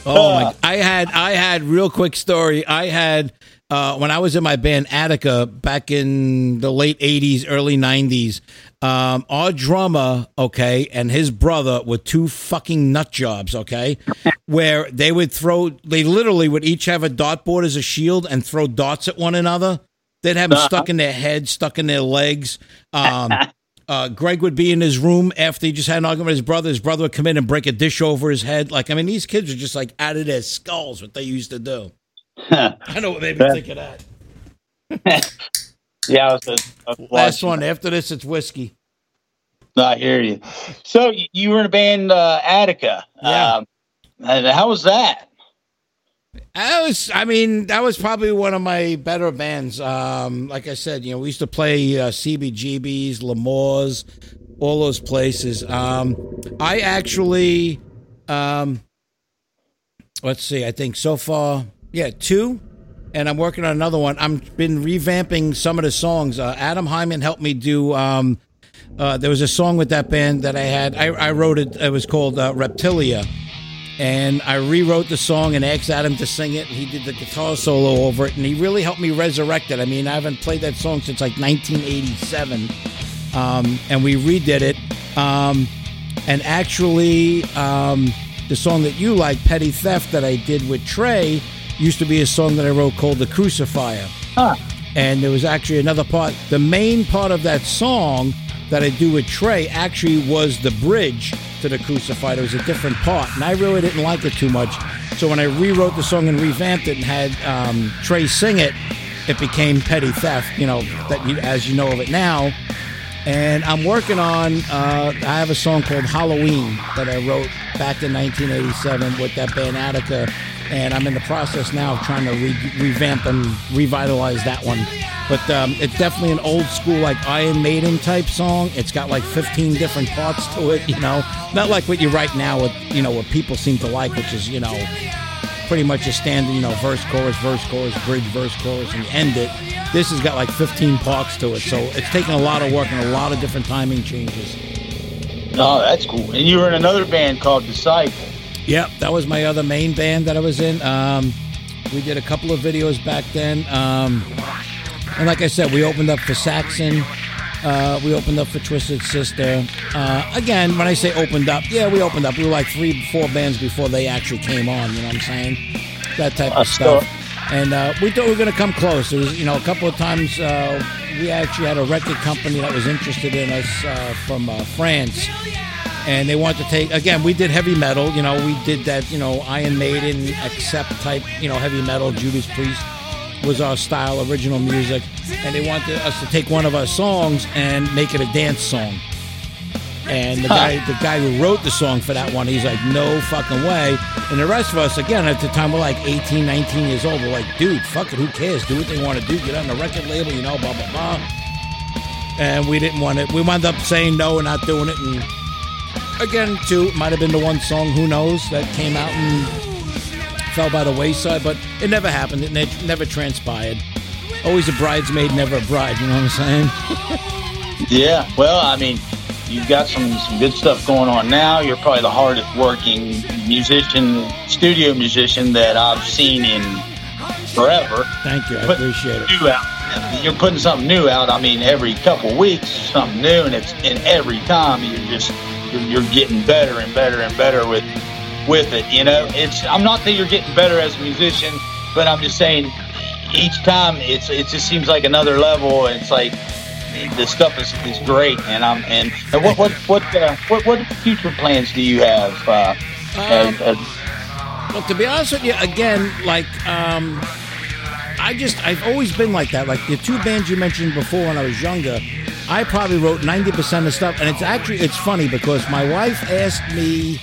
Oh my. I had I had real quick story. I had uh, when I was in my band Attica back in the late '80s, early '90s. Um, our drummer, okay, and his brother were two fucking nut jobs, okay, where they would throw. They literally would each have a dartboard as a shield and throw darts at one another. They'd have them stuck in their heads, stuck in their legs. Um, <laughs> uh, Greg would be in his room after he just had an argument with his brother. His brother would come in and break a dish over his head. Like, I mean, these kids are just like out of their skulls what they used to do. <laughs> I know what made me think of that. <laughs> yeah, I was a, a Last one. After this, it's whiskey. I hear you. So you were in a band, uh, Attica. Yeah. Um, and how was that? That was, I mean, that was probably one of my better bands. Um, like I said, you know, we used to play uh, CBGBs, L'Amours, all those places. Um, I actually, um, let's see, I think so far, yeah, two, and I'm working on another one. I've been revamping some of the songs. Uh, Adam Hyman helped me do. Um, uh, there was a song with that band that I had. I, I wrote it. It was called uh, Reptilia and I rewrote the song and asked Adam to sing it. He did the guitar solo over it, and he really helped me resurrect it. I mean, I haven't played that song since like 1987, um, and we redid it. Um, and actually, um, the song that you like, "Petty Theft," that I did with Trey, used to be a song that I wrote called "The Crucifier." Huh. And there was actually another part. The main part of that song that I do with Trey actually was the bridge to the Crucified. It was a different part, and I really didn't like it too much. So when I rewrote the song and revamped it and had um, Trey sing it, it became Petty Theft. You know that you, as you know of it now. And I'm working on. Uh, I have a song called Halloween that I wrote back in 1987 with that band Attica, and I'm in the process now of trying to re- revamp and revitalize that one. But um, it's definitely an old school, like Iron Maiden type song. It's got like 15 different parts to it, you know. Not like what you write now with, you know, what people seem to like, which is, you know, pretty much a standard, you know, verse, chorus, verse, chorus, bridge, verse, chorus, and end it. This has got like 15 parts to it. So it's taken a lot of work and a lot of different timing changes. Oh, that's cool. And you were in another band called Disciple. Yep, that was my other main band that I was in. Um, we did a couple of videos back then. Um, and like I said, we opened up for Saxon. Uh, we opened up for Twisted Sister. Uh, again, when I say opened up, yeah, we opened up. We were like three, four bands before they actually came on. You know what I'm saying? That type of stuff. And uh, we thought we were going to come close. There was, you know, a couple of times uh, we actually had a record company that was interested in us uh, from uh, France, and they wanted to take. Again, we did heavy metal. You know, we did that. You know, Iron Maiden, Accept type. You know, heavy metal. Judas Priest was our style, original music, and they wanted us to take one of our songs and make it a dance song. And the guy, the guy who wrote the song for that one, he's like, no fucking way. And the rest of us, again, at the time, we're like 18, 19 years old. We're like, dude, fuck it, who cares? Do what they want to do. Get on the record label, you know, blah, blah, blah. And we didn't want it. We wound up saying no and not doing it. And again, too, might have been the one song, who knows, that came out and fell by the wayside, but it never happened. It ne- never transpired. Always a bridesmaid, never a bride, you know what I'm saying? <laughs> Yeah. Well, I mean, you've got some, some good stuff going on now. You're probably the hardest working musician, studio musician that I've seen in forever. Thank you, I But- appreciate it. New out. You're putting something new out. I mean, every couple weeks, something new, and it's and every time you're just you're, you're getting better and better and better with with it. You know, it's I'm not that you're getting better as a musician, but I'm just saying each time it's it just seems like another level. And it's like the stuff is, is great, and I'm and, and what what what, uh, what what future plans do you have? Uh, as, as, Well, to be honest with you, again, like, um, I just, I've always been like that. Like the two bands you mentioned before when I was younger, I probably wrote 90% of stuff. And it's actually, it's funny because my wife asked me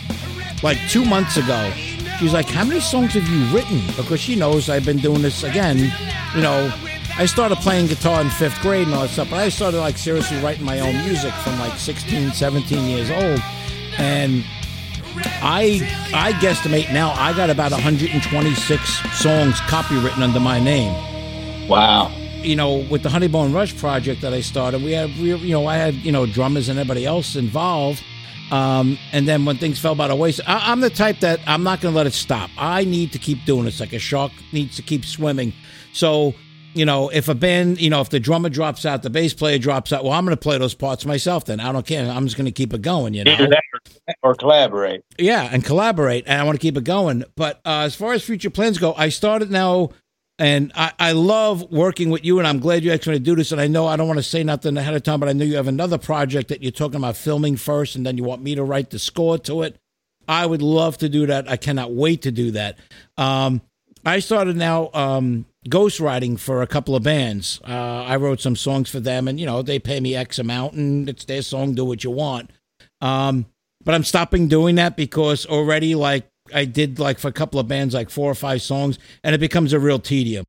like two months ago, she's like, how many songs have you written? Because she knows I've been doing this again. You know, I started playing guitar in fifth grade and all that stuff, but I started like seriously writing my own music from like 16, 17 years old. And I I guesstimate now I got about 126 songs copywritten under my name. wow. You know, with the Honeybone Rush project that I started, we had we, you know I had you know drummers and everybody else involved. Um, and then when things fell by the wayside, I, I'm the type that I'm not going to let it stop. I need to keep doing this, like a shark needs to keep swimming. So, you know, if a band, you know, if the drummer drops out, the bass player drops out, well, I'm going to play those parts myself. Then I don't care. I'm just going to keep it going. You know, Either that or, or collaborate. yeah, and collaborate, and I want to keep it going. But uh, as far as future plans go, I started now, and I, I love working with you, and I'm glad you actually want to do this. And I know I don't want to say nothing ahead of time, but I know you have another project that you're talking about filming first, and then you want me to write the score to it. I would love to do that. I cannot wait to do that. Um, I started now um, ghostwriting for a couple of bands. Uh, I wrote some songs for them, and you know they pay me X amount, and it's their song. Do what you want. Um, but I'm stopping doing that because already, like I did like for a couple of bands, like four or five songs, and it becomes a real tedium.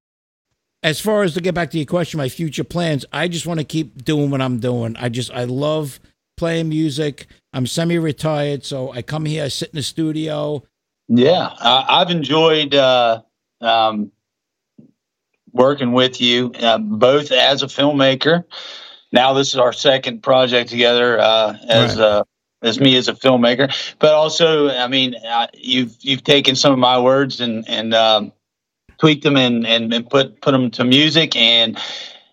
As far as to get back to your question, my future plans, I just want to keep doing what I'm doing. I just I love playing music. I'm semi-retired, so I come here, I sit in the studio. Yeah, I, I've enjoyed uh, um, working with you, uh, both as a filmmaker. Now this is our second project together uh, as Right. uh, as me as a filmmaker, but also, I mean, you've you've taken some of my words and and um, tweaked them and, and and put put them to music and.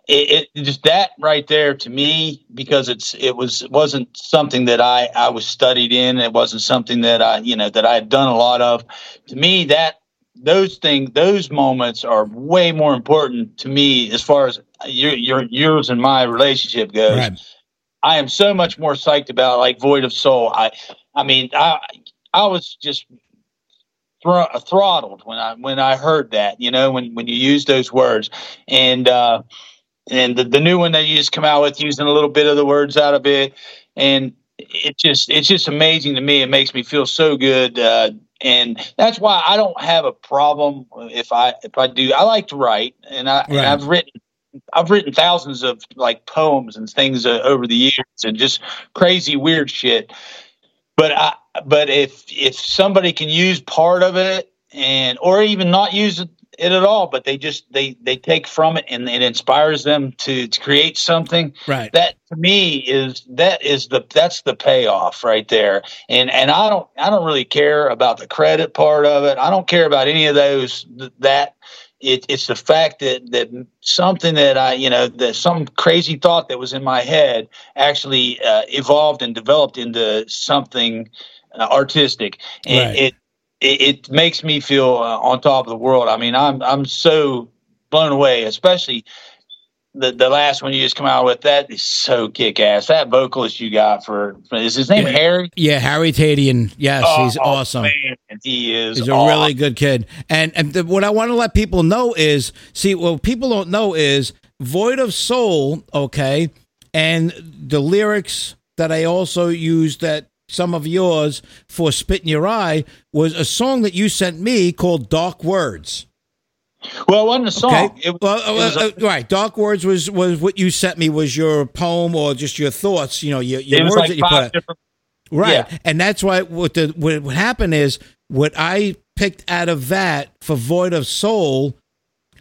It, it just that right there to me because it's it was it wasn't something that I I was studied in it wasn't something that I you know that I had done a lot of to me that those things those moments are way more important to me as far as your your yours and my relationship goes Right. I am so much more psyched about like void of soul. I i mean i i was just thro- throttled when i when i heard that you know when when you use those words. And uh and the, the new one that you just come out with using a little bit of the words out of it. And it just it's just amazing to me. It makes me feel so good uh and that's why I don't have a problem if I if I do. I like to write, and I and I've written I've written thousands of like poems and things uh, over the years, and just crazy weird shit. But I but if if somebody can use part of it and or even not use it, at all, but they just they they take from it and it inspires them to, to create something Right. that to me is that is the that's the payoff right there and and i don't i don't really care about the credit part of it i don't care about any of those th- that it, it's the fact that that something that i you know that some crazy thought that was in my head actually uh, evolved and developed into something uh, artistic and Right. it, it it makes me feel uh, on top of the world i mean i'm i'm so blown away especially the the last one you just come out with that is so kick ass. That vocalist you got for, for is his name Yeah. Harry? Yeah, Harry Tadian. Yes, he's Oh, awesome. Man, he is. He's a awesome. really good kid. And and the, what I want to let people know is, see, what people don't know is "Void of Soul." Okay, and the lyrics that I also used that some of yours for "Spit in Your Eye" was a song that you sent me called "Dark Words." well. It wasn't a song. Okay. It, well, it uh, a- uh, right. Dark words was was what you sent me was your poem or just your thoughts. You know, your, your words like that you put. Right. Yeah. And that's why what the what, what happened is what I picked out of that for Void of Soul,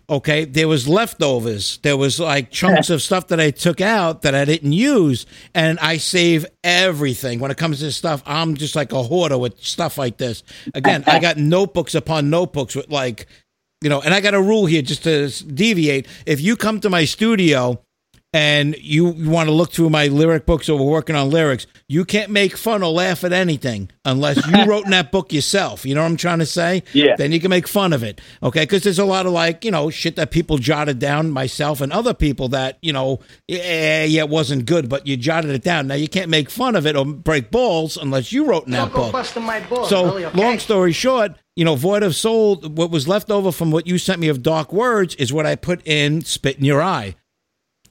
okay, there was leftovers. There was like chunks of stuff that I took out that I didn't use. And I save everything. When it comes to this stuff, I'm just like a hoarder with stuff like this. Again, I got <laughs> notebooks upon notebooks with like you know, and I got a rule here just to deviate. If you come to my studio and you want to look through my lyric books or we're working on lyrics, you can't make fun or laugh at anything unless you <laughs> wrote in that book yourself. You know what I'm trying to say? Yeah. Then you can make fun of it. Okay. Because there's a lot of like, you know, shit that people jotted down, myself and other people that, you know, yeah, yeah, it wasn't good, but you jotted it down. Now you can't make fun of it or break balls unless you wrote in that book. So, long story short, you know, Void of Soul, what was left over from what you sent me of Dark Words is what I put in Spit in Your Eye.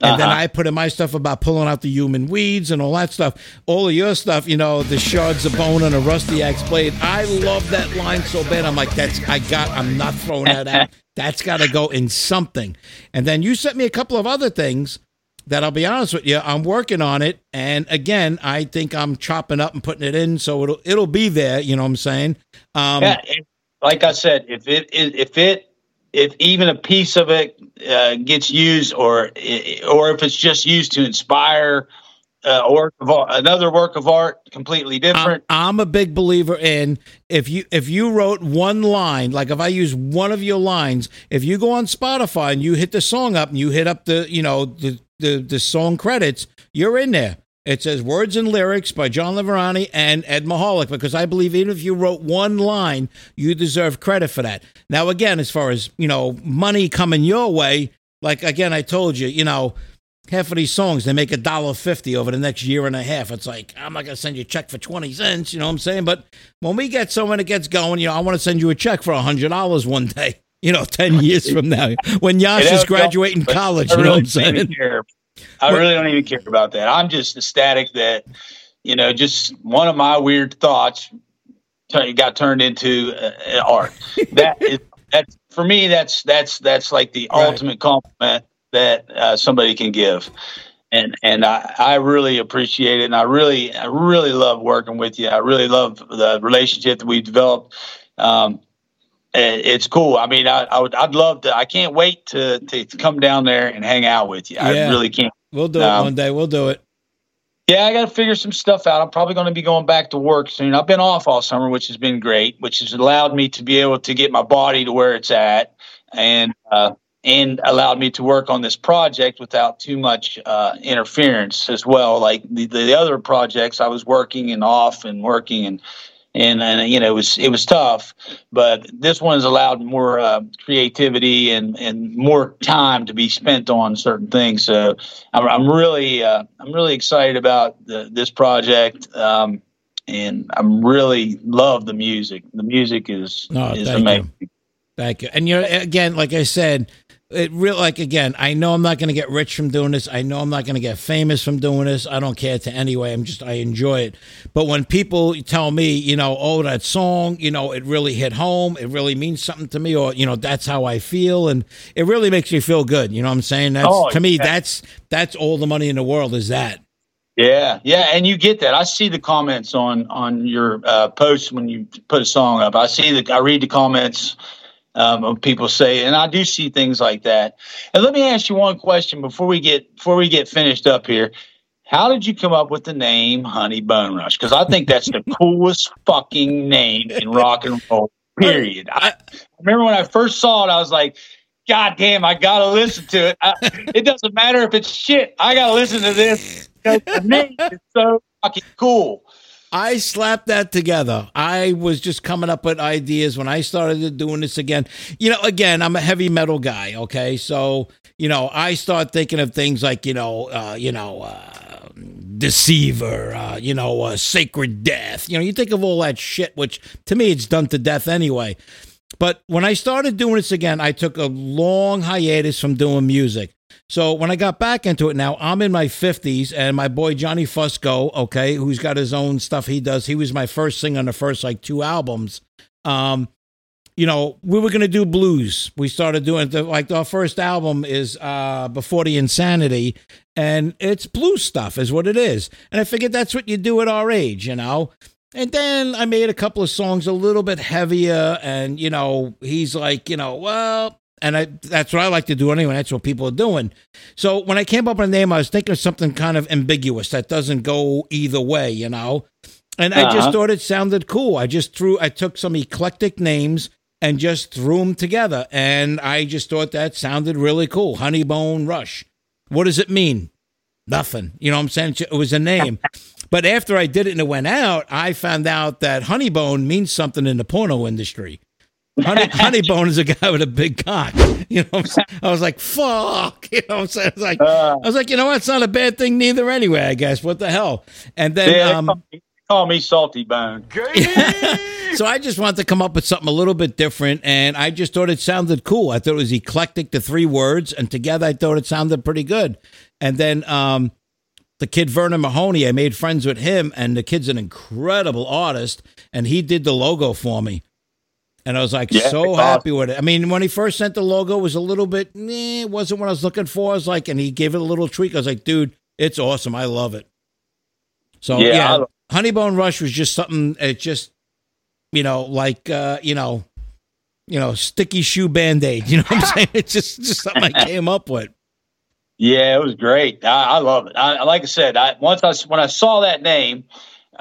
And then Uh-huh. I put in my stuff about pulling out the human weeds and all that stuff. All of your stuff, you know, the shards of bone and a rusty axe blade. I love that line so bad. I'm like, that's, I got, I'm not throwing that out. <laughs> That's got to go in something. And then you sent me a couple of other things that I'll be honest with you, I'm working on it. And again, I think I'm chopping up and putting it in. So it'll, it'll be there. You know what I'm saying? Um, Yeah, like I said, if it if it if even a piece of it uh, gets used, or or if it's just used to inspire uh, a work of art, another work of art, completely I'm, different. I'm a big believer in if you if you wrote one line, like if I use one of your lines, if you go on Spotify and you hit the song up and you hit up the you know the the, the song credits, you're in there. It says words and lyrics by John Liverani and Ed Mahalik because I believe even if you wrote one line, you deserve credit for that. Now, again, as far as you know, money coming your way, like again, I told you, you know, half of these songs they make a dollar fifty over the next year and a half. It's like I'm not gonna send you a check for twenty cents, you know what I'm saying? But when we get someone that gets going, you know, I want to send you a check for a hundred dollars one day. <laughs> You know, ten years from now, when Yash is graduating college, you know what I'm really don't even saying? care. I really don't even care about that. I'm just ecstatic that you know, just one of my weird thoughts t- got turned into uh, art. <laughs> that is that's for me. That's that's that's like the Right. ultimate compliment that uh, somebody can give. And and I, I really appreciate it, and I really I really love working with you. I really love the relationship that we've developed. Um, it's cool. I mean, I, I would I'd love to. I can't wait to to come down there and hang out with you. I really can't. We'll do it Um, one day. We'll do it. Yeah, I got to figure some stuff out. I'm probably going to be going back to work soon. I've been off all summer, which has been great, which has allowed me to be able to get my body to where it's at, and uh, and allowed me to work on this project without too much uh, interference as well. Like the, the other projects, I was working and off and working and. And, and you know it was it was tough, but this one has allowed more uh, creativity and, and more time to be spent on certain things. So I'm, I'm really uh, I'm really excited about the, this project, um, and I'm really love the music. The music is Oh, is thank you. amazing. Thank you. And you're again, like I said, it real like again. I know I'm not going to get rich from doing this. I know I'm not going to get famous from doing this. I don't care to anyway. I'm just I enjoy it. But when people tell me, you know, oh that song, you know, it really hit home. It really means something to me, or you know, that's how I feel, and it really makes me feel good. You know what I'm saying? That's Oh, to me. yeah. That's that's all the money in the world is that. Yeah, yeah, and you get that. I see the comments on on your uh, posts when you put a song up. I see the I read the comments um, people say, and I do see things like that. And let me ask you one question before we get before we get finished up here. How did you come up with the name Honey Bone Rush? Because I think that's the <laughs> coolest fucking name in rock and roll. Period. I remember when I first saw it, I was like, God damn, I gotta listen to it. I, it doesn't matter if it's shit. I gotta listen to this because the name is so fucking cool. I slapped that together. I was just coming up with ideas when I started doing this again. You know, again, I'm a heavy metal guy. Okay, so you know, I start thinking of things like you know, uh, you know, uh, deceiver, uh, you know, uh, sacred death. You know, you think of all that shit, which to me it's done to death anyway. But when I started doing this again, I took a long hiatus from doing music. So when I got back into it now, I'm in my 50s, and my boy Johnny Fusco, okay, who's got his own stuff he does, he was my first singer on the first like two albums. Um, you know, we were gonna do blues. We started doing the, like our first album is uh before the insanity, and it's blues stuff is what it is. And I figured that's what you do at our age, you know. And then I made a couple of songs a little bit heavier, and you know, he's like, you know, well, and I, that's what I like to do anyway. That's what people are doing. So when I came up with a name, I was thinking of something kind of ambiguous that doesn't go either way, you know. And I just Uh-huh. thought it sounded cool. I just threw, I took some eclectic names and just threw them together, and I just thought that sounded really cool. Honeybone Rush. What does it mean? Nothing. You know what I'm saying? It was a name. <laughs> But after I did it and it went out, I found out that Honeybone means something in the porno industry. Honey, <laughs> Honeybone is a guy with a big cock. You know what I'm saying? I was like, fuck. <laughs> You know what I'm saying? I was like, Uh, I was like, you know what? It's not a bad thing neither anyway, I guess. What the hell? And then yeah, um, call, me, they call me Salty Bone. <laughs> so I just wanted to come up with something a little bit different, and I just thought it sounded cool. I thought it was eclectic, the three words, and together I thought it sounded pretty good. And then um, the kid Vernon Mahoney, I made friends with him, and the kid's an incredible artist, and he did the logo for me. And I was like Yeah, so happy with it. I mean, when he first sent the logo, it was a little bit, eh, it wasn't what I was looking for. I was like, and he gave it a little tweak. I was like, dude, it's awesome. I love it. So Yeah, yeah, Honeybone Rush was just something. It just, you know, like uh, you know, you know, sticky shoe band aid. You know what I'm <laughs> saying? It's just just something I came up with. Yeah, it was great. I, I love it. I, like I said, I once I when I saw that name,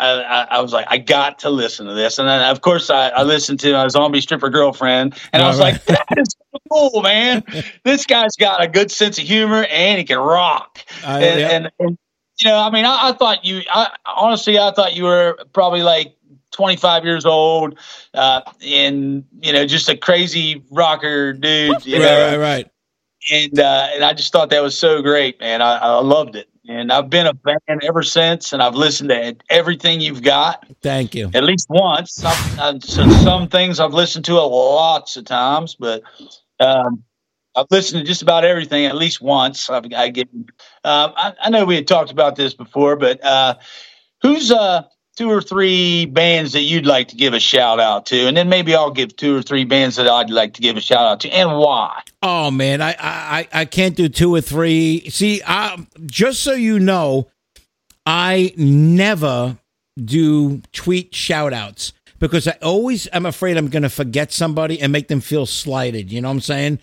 I, I, I was like, I got to listen to this, and then of course I, I listened to a zombie stripper girlfriend, and I was All like, that is so cool, man. <laughs> this guy's got a good sense of humor and he can rock. I- and, yeah. and, and you know, I mean, I, I thought you, I honestly, I thought you were probably like 25 years old, uh, and you know, just a crazy rocker dude. You know, right, right, right. and uh, and I just thought that was so great, man. I, I loved it, and I've been a fan ever since, and I've listened to everything you've got Thank you. at least once. Some, uh, some things I've listened to a lots of times, but um, I've listened to just about everything at least once. I've, I get. Um, I, I know we had talked about this before, but uh, who's uh, two or three bands that you'd like to give a shout out to, and then maybe I'll give two or three bands that I'd like to give a shout out to, and why. Oh man, I I I can't do two or three. See, I, just so you know, I never do tweet shout outs because I always am afraid I'm going to forget somebody and make them feel slighted. You know what I'm saying?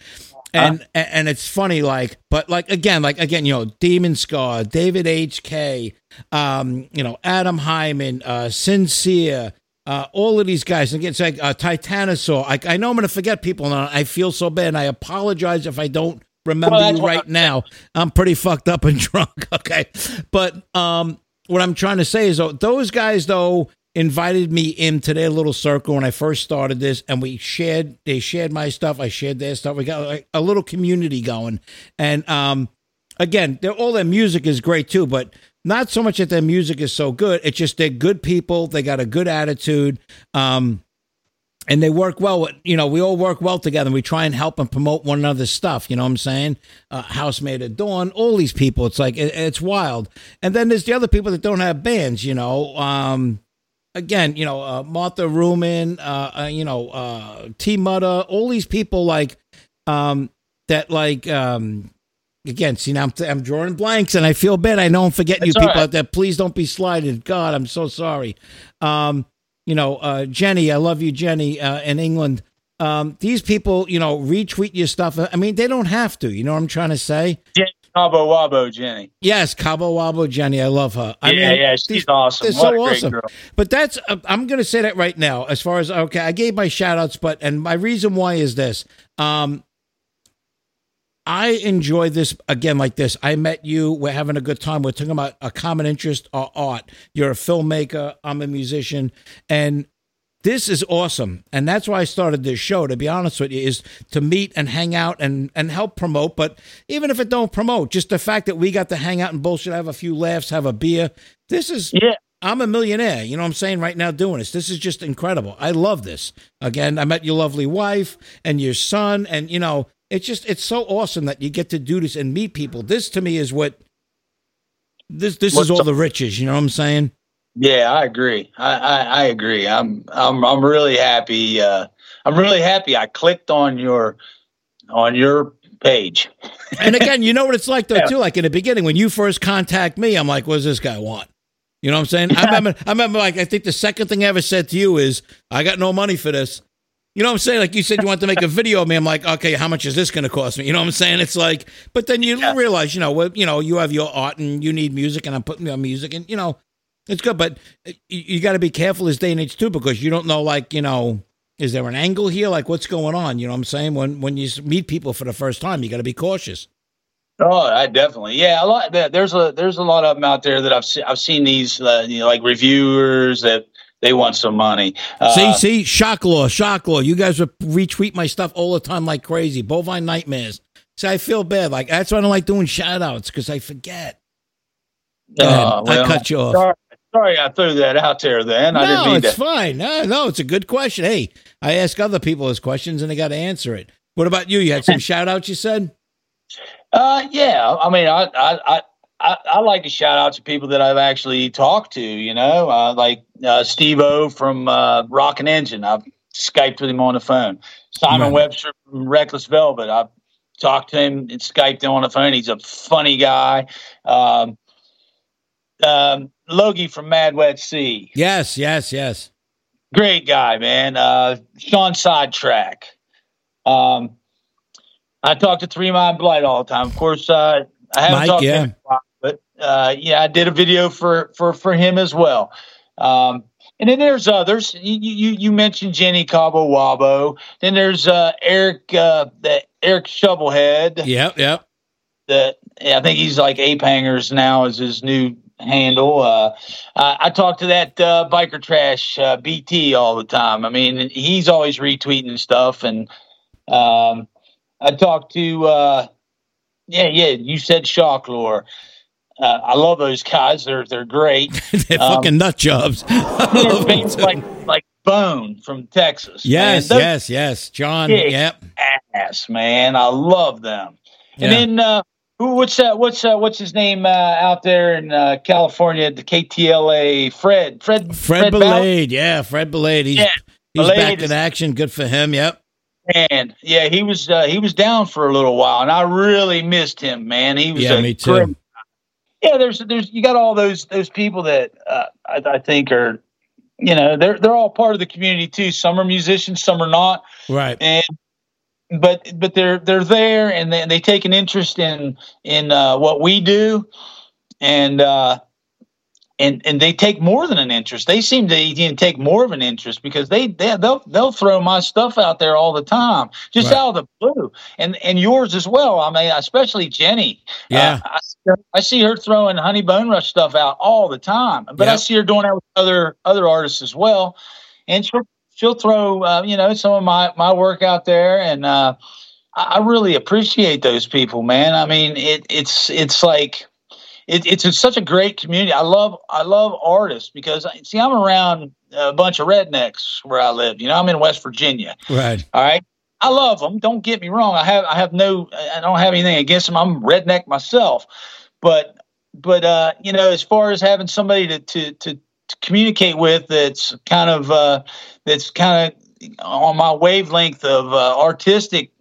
And uh, and it's funny, like, but like again, like again, you know, Demon Scar, David H. K, um, you know, Adam Hyman, uh, Sincere, uh, all of these guys. Again, it's like uh, Titanosaur. I, I know I'm going to forget people, and I feel so bad. And I apologize if I don't remember well, you right now. I'm pretty fucked up and <laughs> drunk. Okay, but um, what I'm trying to say is, though, those guys, though, invited me into their little circle when I first started this, and we shared. They shared my stuff. I shared their stuff. We got like, a little community going, and um, again, all their music is great too, but not so much that their music is so good. It's just they're good people. They got a good attitude. Um, and they work well. with, You know, we all work well together. And we try and help and promote one another's stuff. You know what I'm saying? Uh, Housemate at Dawn, all these people. It's like it, it's wild. And then there's the other people that don't have bands. You know, um, again, you know, uh, Martha Ruman, uh, uh, you know, uh, T Mudda, all these people like um, that, like, um, again, see, now I'm, I'm drawing blanks and I feel bad. I know I'm forgetting you people right. out there. Please don't be slighted. God, I'm so sorry. Um, you know, uh, Jenny, I love you, Jenny, uh, in England. Um, these people, you know, retweet your stuff. I mean, they don't have to. You know what I'm trying to say? Cabo Wabo Jenny. Yes, Cabo Wabo Jenny. I love her. I yeah, mean, yeah, she's these, awesome. They're so awesome. Girl. But that's uh, I'm going to say that right now. As far as okay, I gave my shout outs, but and my reason why is this. Um, I enjoy this again like this. I met you. We're having a good time. We're talking about a common interest, art. You're a filmmaker. I'm a musician, and this is awesome and that's why i started this show to be honest with you is to meet and hang out and and help promote but even if it don't promote just the fact that we got to hang out and bullshit have a few laughs have a beer this is yeah I'm a millionaire. You know what I'm saying right now doing this. This is just incredible. I love this. Again, I met your lovely wife and your son and you know, it's just it's so awesome that you get to do this and meet people. This to me is what this this What's is all the riches, you know what I'm saying? Yeah, I agree. I, I, I agree. I'm I'm I'm really happy. Uh, I'm really happy. I clicked on your on your page. <laughs> and again, you know what it's like though yeah. too. Like in the beginning, when you first contact me, I'm like, "What does this guy want?" You know what I'm saying? Yeah. I remember. <laughs> I remember. Like I think the second thing I ever said to you is, "I got no money for this." You know what I'm saying? Like you said, you want to make a video of me. I'm like, okay, how much is this going to cost me? You know what I'm saying? It's like, but then you yeah. realize, you know, well, you know, you have your art and you need music, and I'm putting on music, and you know, it's good, but uh, you, you got to be careful this day and age too, because you don't know, like, you know, is there an angle here? Like, what's going on? You know what I'm saying? When when you meet people for the first time, you got to be cautious. Oh, I definitely, yeah. A lot. There's a there's a lot of them out there that I've se- I've seen these, uh, you know, like reviewers that they want some money. Uh, see, see, shock law, shock law. You guys retweet my stuff all the time like crazy. Bovine nightmares. See, I feel bad. Like that's why I don't like doing shout outs because I forget. Uh, well, I cut you off. Sorry, Sorry, I threw that out there. Then no, I didn't mean it's to. fine. No, no, it's a good question. Hey, I ask other people those questions and they got to answer it. What about you? You had some <laughs> shout outs. You said. Uh, yeah. I mean, I, I, I, I, like to shout out to people that I've actually talked to. You know, uh, like uh, Steve O from uh, Rockin' Engine. I've skyped with him on the phone. Simon right. Webster from Reckless Velvet. I've talked to him and skyped him on the phone. He's a funny guy. Um, um, Logie from Mad Wet Sea. Yes, yes, yes. Great guy, man. Uh, Sean Sidetrack. Um, I talk to Three Mind Blight all the time. Of course, uh, I haven't Mike, talked yeah. to him, but uh, yeah, I did a video for for for him as well. Um, and then there's others. You you, you mentioned Jenny Cabo Wabo. Then there's uh, Eric uh, the Eric Shovelhead. Yep, yep. That I think he's like Ape Hangers now is his new handle. Uh, I, I talk to that uh, biker trash uh, BT all the time. I mean, he's always retweeting stuff, and um, I talk to uh, yeah, yeah. You said Shock Lore. Uh, I love those guys. They're they're great. <laughs> they're um, fucking nut jobs. <laughs> like like Bone from Texas. Yes, yes, yes. John. Yep. Ass man, I love them. Yeah. And then uh? What's that? What's uh, what's his name uh, out there in uh, California? The KTLA. Fred. Fred. Fred, Ballard? Belade, yeah, Fred Belade. He's Yeah, he's Belade back is- in action. Good for him. Yep. And yeah, he was uh, he was down for a little while, and I really missed him. Man, he was Yeah, me too. great- yeah, there's there's you got all those those people that uh, I, I think are, you know, they're they're all part of the community too. Some are musicians, some are not, Right. and but but they're they're there and they, they take an interest in in uh, what we do, and uh, and and they take more than an interest. They seem to even take more of an interest because they, they they'll they'll throw my stuff out there all the time, just Right. out of the blue, and and yours as well. I mean, especially Jenny. Yeah. Uh, I, see her- I see her throwing Honey Bone Rush stuff out all the time, but I see her doing that with other other artists as well, and she'll she'll throw uh, you know some of my my work out there, and uh, I, really appreciate those people, man. I mean, it it's it's like it, it's such a great community. I love I love artists because see I'm around a bunch of rednecks where I live. You know, I'm in West Virginia. Right. All right. I love them. Don't get me wrong. I have I have no I don't have anything against them. I'm redneck myself, but but uh, you know, as far as having somebody to to to, to communicate with that's kind of uh, that's kind of on my wavelength of uh, artistic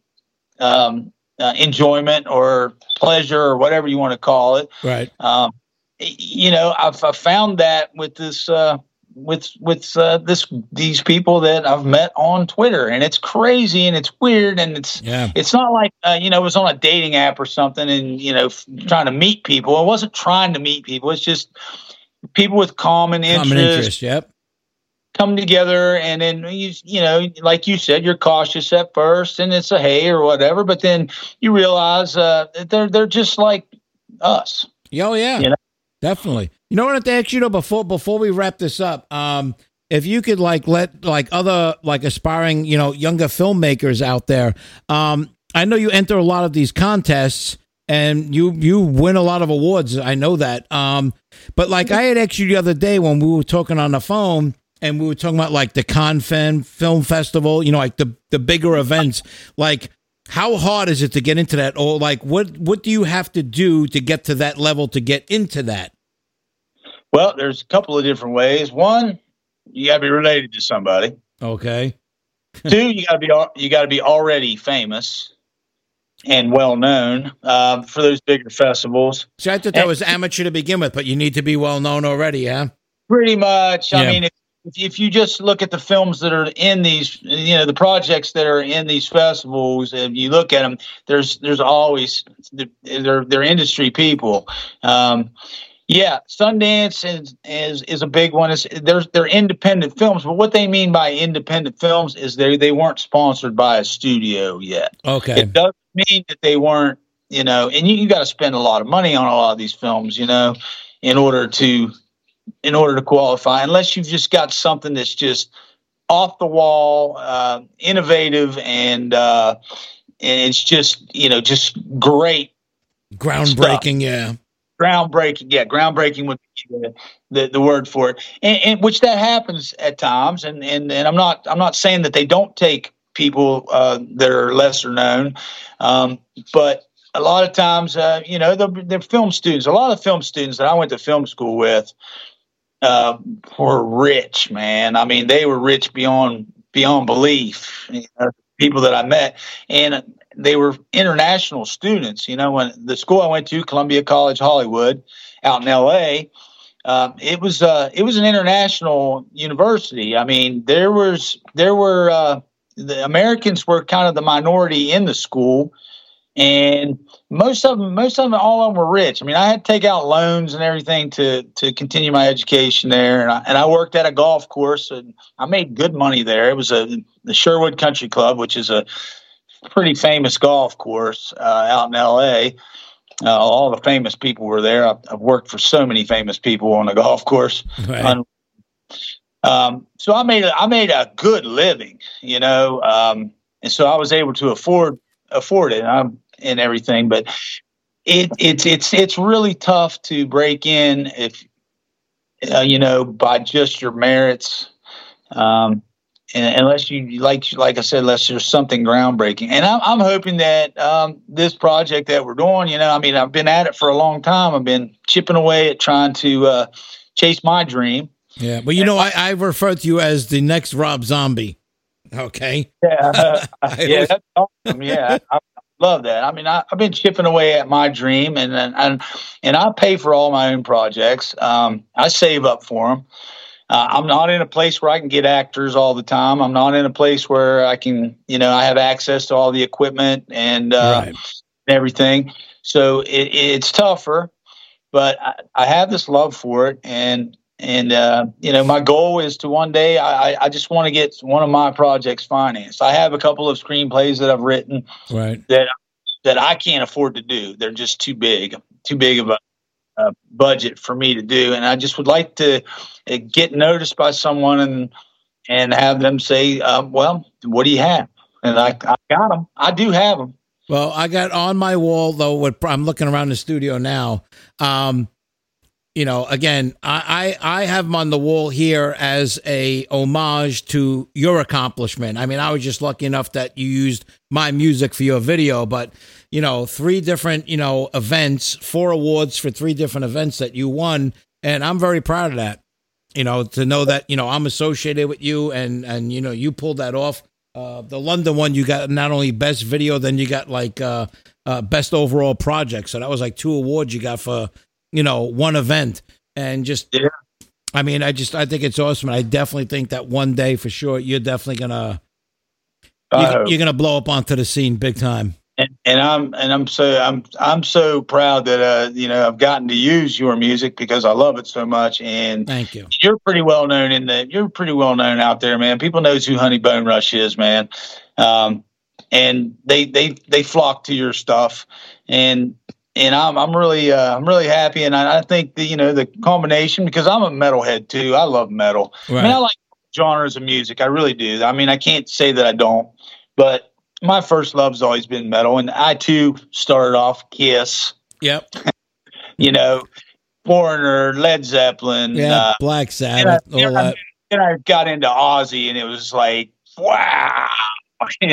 um, uh, enjoyment or pleasure or whatever you want to call it. Right. Um, you know, I've, I've found that with this, uh, with with uh, this these people that I've met on Twitter, and it's crazy and it's weird and it's Yeah. it's not like uh, you know it was on a dating app or something, and you know f- trying to meet people. I wasn't trying to meet people. It's just people with common interests Common interest. Yep. Come together and then you you know like you said you're cautious at first and it's a hey or whatever but then you realize uh they're they're just like us Oh yeah, You know? definitely. You know what I have to ask you know before before we wrap this up, um, if you could like let like other like aspiring you know younger filmmakers out there, um, I know you enter a lot of these contests and you you win a lot of awards. I know that. Um, but like I had asked you the other day when we were talking on the phone. And we were talking about like the Confan Film Festival, you know, like the the bigger events. Like, how hard is it to get into that, or like what what do you have to do to get to that level to get into that? well there's a couple of different ways one you got to be related to somebody Okay, <laughs> two you got to be you got to be already famous and well known uh, for those bigger festivals so I thought that was amateur to begin with, but you need to be well known already, yeah. Pretty much. Yeah. I mean, if, if you just look at the films that are in these, you know, the projects that are in these festivals, and you look at them, there's there's always they're they're industry people. Um, yeah, Sundance is is, is a big one. It's, there's they're independent films, but what they mean by independent films is they they weren't sponsored by a studio yet. Okay, It doesn't mean that they weren't, you know, and you, you got to spend a lot of money on a lot of these films, you know, in order to in order to qualify, unless you've just got something that's just off the wall, uh, innovative, and uh, and it's just you know just great, groundbreaking, yeah. groundbreaking. Yeah, groundbreaking would be the, the, word for it, and, and which that happens at times. And, and and I'm not I'm not saying that they don't take people uh, that are lesser known, um, but a lot of times, uh, you know, the, the film students, a lot of film students that I went to film school with, uh, were rich, man. I mean, they were rich beyond beyond belief. You know, people that I met, and they were international students. You know, when the school I went to, Columbia College Hollywood, out in L.A. Um, it was uh, it was an international university. I mean, there was there were uh, the Americans were kind of the minority in the school, and most of them, most of them, all of them were rich. I mean, I had to take out loans and everything to to continue my education there, and I, and I worked at a golf course, and I made good money there. It was a the Sherwood Country Club, which is a pretty famous golf course uh, out in L.A. Uh, all the famous people were there. I've, I've worked for so many famous people on the golf course. <laughs> Right. Um, so I made a, I made a good living, you know, um, and so I was able to afford afford it um, and everything. But it it's it's it's really tough to break in if uh, you know by just your merits. Um, and unless you like, like I said, unless there's something groundbreaking. And I'm, I'm hoping that um, this project that we're doing, you know, I mean, I've been at it for a long time. I've been chipping away at trying to uh, chase my dream. Yeah, but you know, I, I refer to you as the next Rob Zombie. Okay. Yeah, I <laughs> yeah, always- that's awesome. Yeah, I love that. I mean, I, I've been chipping away at my dream, and and and, and I pay for all my own projects. Um, I save up for them. Uh, I'm not in a place where I can get actors all the time. I'm not in a place where I can, you know, I have access to all the equipment and uh, Right. and everything. So it, it's tougher, but I, I have this love for it, and and uh, you know, my goal is to one day I, I- just want to get one of my projects financed. I have a couple of screenplays that I've written Right. that I can't afford to do. They're just too big, too big of a, a budget for me to do, and I just would like to uh, get noticed by someone and and have them say, um, "Well, what do you have?" And I, I got them. I do have them. Well, I got on my wall though. What I'm looking around the studio now. Um, you know, again, I, I I have them on the wall here as a homage to your accomplishment. I mean, I was just lucky enough that you used my music for your video, but you know, three different you know events, four awards for three different events that you won, and I'm very proud of that. You know, to know that you know I'm associated with you, and and you know you pulled that off. Uh, the London one, you got not only best video, then you got like uh, uh, best overall project. So that was like two awards you got for you know one event, and just Yeah. I mean, I just I think it's awesome. And I definitely think that one day for sure you're definitely gonna I you, hope. you're gonna blow up onto the scene big time. and, and I'm and I'm so I'm I'm so proud that uh you know I've gotten to use your music because I love it so much and Thank you. you're pretty well known in the you're pretty well known out there man people knows who Honey Bone Rush is man um and they they they flock to your stuff and and I'm I'm really uh, I'm really happy and I, I think the you know the combination because I'm a metalhead too I love metal I mean I like genres of music I really do I mean I can't say that I don't but my first love's always been metal and I too started off Kiss Yep. <laughs> you know, Foreigner, Led Zeppelin. Yeah. Uh, Black and I, Sabbath. all that. then I got into Ozzy, and it was like, wow. <laughs>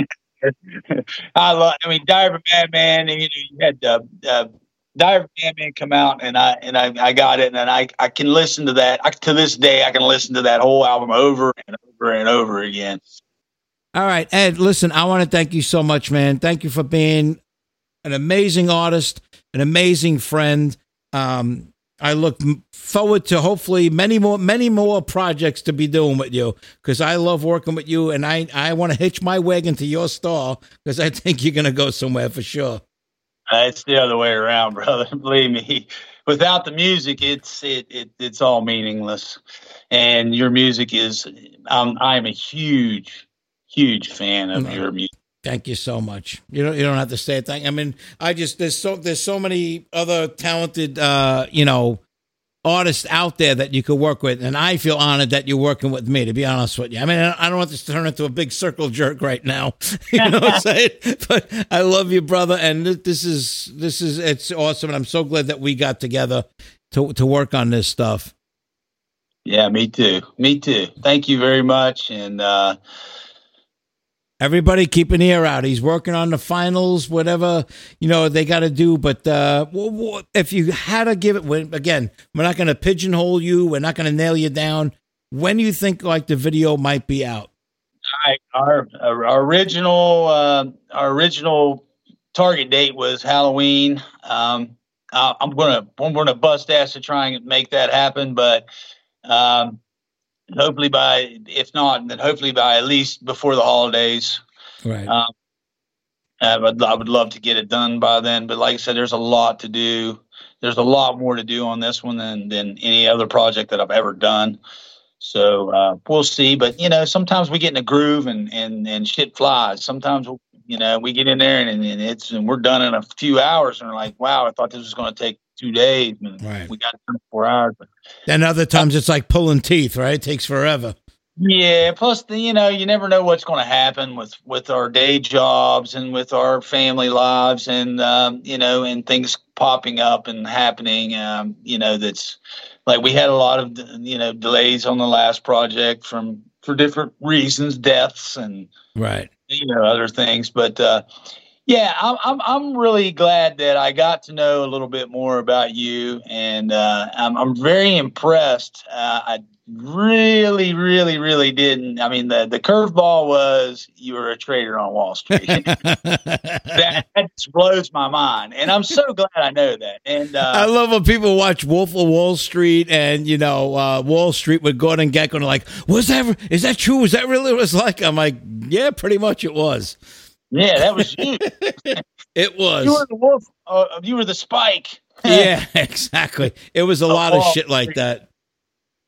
I love. I mean, Diver Madman, and you know, you had uh, uh, Madman come out, and I and I, I got it, and I I can listen to that. I, to this day, I can listen to that whole album over and over and over again. All right, Ed. Listen, I want to thank you so much, man. Thank you for being an amazing artist, an amazing friend. Um, I look forward to hopefully many more, many more projects to be doing with you because I love working with you, and I I want to hitch my wagon to your star because I think you're gonna go somewhere for sure. It's the other way around, <laughs> brother. Believe me. Without the music, it's it, it it's all meaningless. And your music is. Um, I'm a huge, huge fan of your music. Thank you so much. You don't you don't have to say a thing. I mean, I just there's so there's so many other talented uh, you know, artists out there that you could work with, and I feel honored that you're working with me. To be honest with you, I mean, I I don't want this to turn into a big circle jerk right now. <laughs> you know what I'm saying? <laughs> But I love you, brother, and this is this is it's awesome, and I'm so glad that we got together to to work on this stuff. Yeah, me too. Me too. Thank you very much. And uh, Everybody keep an ear out. He's working on the finals, whatever you know they got to do. But uh, if you had to give it, again, we're not going to pigeonhole you. We're not going to nail you down. When do you think like the video might be out? Our, our original uh, our original target date was Halloween. Um, I'm gonna I'm gonna bust ass to try and make that happen, but um, hopefully by if not, then hopefully by at least before the holidays. Right. Um, I would, I would love to get it done by then, but like I said, there's a lot to do. There's a lot more to do on this one than than any other project that I've ever done. So uh, we'll see. But you know, sometimes we get in a groove and and and shit flies. Sometimes we, you know we get in there and, and it's and we're done in a few hours and we're like, wow, I thought this was going to take two days. And Right. We got it done in four hours. But Then other times it's like pulling teeth. Right. It takes forever. Yeah, plus the, you know you never know what's going to happen with with our day jobs and with our family lives and um, you know and things popping up and happening. Um, you know, that's like we had a lot of you know delays on the last project from for different reasons, deaths and Right. you know other things. But uh, yeah, I'm, I'm I'm really glad that I got to know a little bit more about you, and uh, I'm I'm very impressed. Uh, I really, really, really didn't. I mean, the the curveball was you were a trader on Wall Street. <laughs> that, that blows my mind, and I'm so glad I know that. And I uh, love when people watch Wolf of Wall Street and you know uh, Wall Street with Gordon Gekko and like, "Was that is that true? Was that really what it was like?" I'm like, "Yeah, pretty much it was. Yeah, that was you. <laughs> It was. you were the wolf. Uh, you were the spike. yeah, <laughs> exactly. It was a lot of shit like that.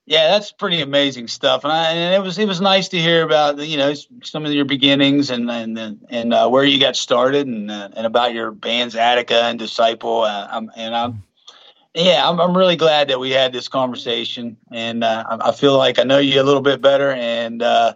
Yeah, that's pretty amazing stuff, and I and it was it was nice to hear about you know some of your beginnings and and and uh, where you got started and uh, and about your bands Attica and Disciple. Uh, I'm, and I'm yeah, I'm I'm really glad that we had this conversation, and uh, I, I feel like I know you a little bit better, and uh,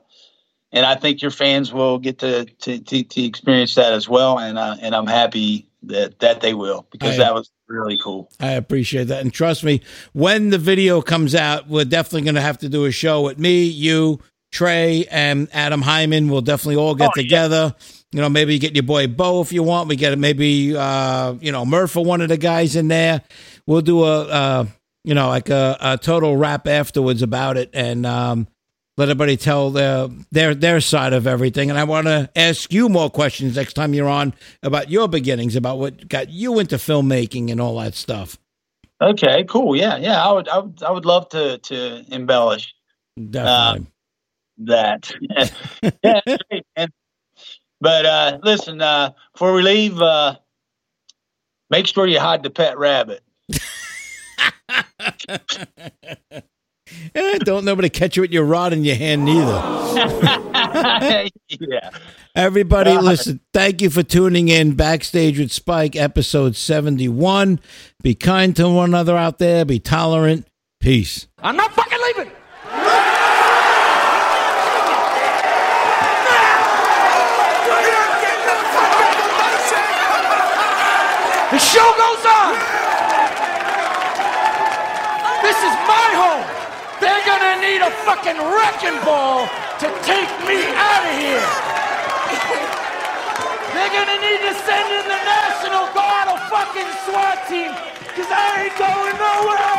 and I think your fans will get to to, to, to experience that as well, and uh, and I'm happy that that they will because I- that was really cool. I appreciate that. And trust me, when the video comes out, we're definitely going to have to do a show with me, you, Trey, and Adam Hyman. We'll definitely all get Oh, yeah. together. You know, maybe you get your boy Bo if you want. We get maybe, uh, you know, Murph or one of the guys in there. We'll do a, uh, you know, like a, a total rap afterwards about it and um, let everybody tell their, their, their side of everything. And I want to ask you more questions next time you're on about your beginnings, about what got you into filmmaking and all that stuff. Okay, cool. Yeah, yeah. I would I would I would love to to embellish. Definitely. that. <laughs> yeah, great. But uh, listen, uh, before we leave, uh, make sure you hide the pet rabbit. <laughs> <laughs> Eh, don't nobody catch you with your rod in your hand neither. <laughs> yeah. Everybody, Uh, listen, thank you for tuning in. Backstage with Spike, episode 71. Be kind to one another out there. Be tolerant. Peace. I'm not fucking leaving. The show goes on. This is my home. They're gonna need a fucking wrecking ball to take me out of here. They're gonna need to send in the National Guard or fucking SWAT team, because I ain't going nowhere.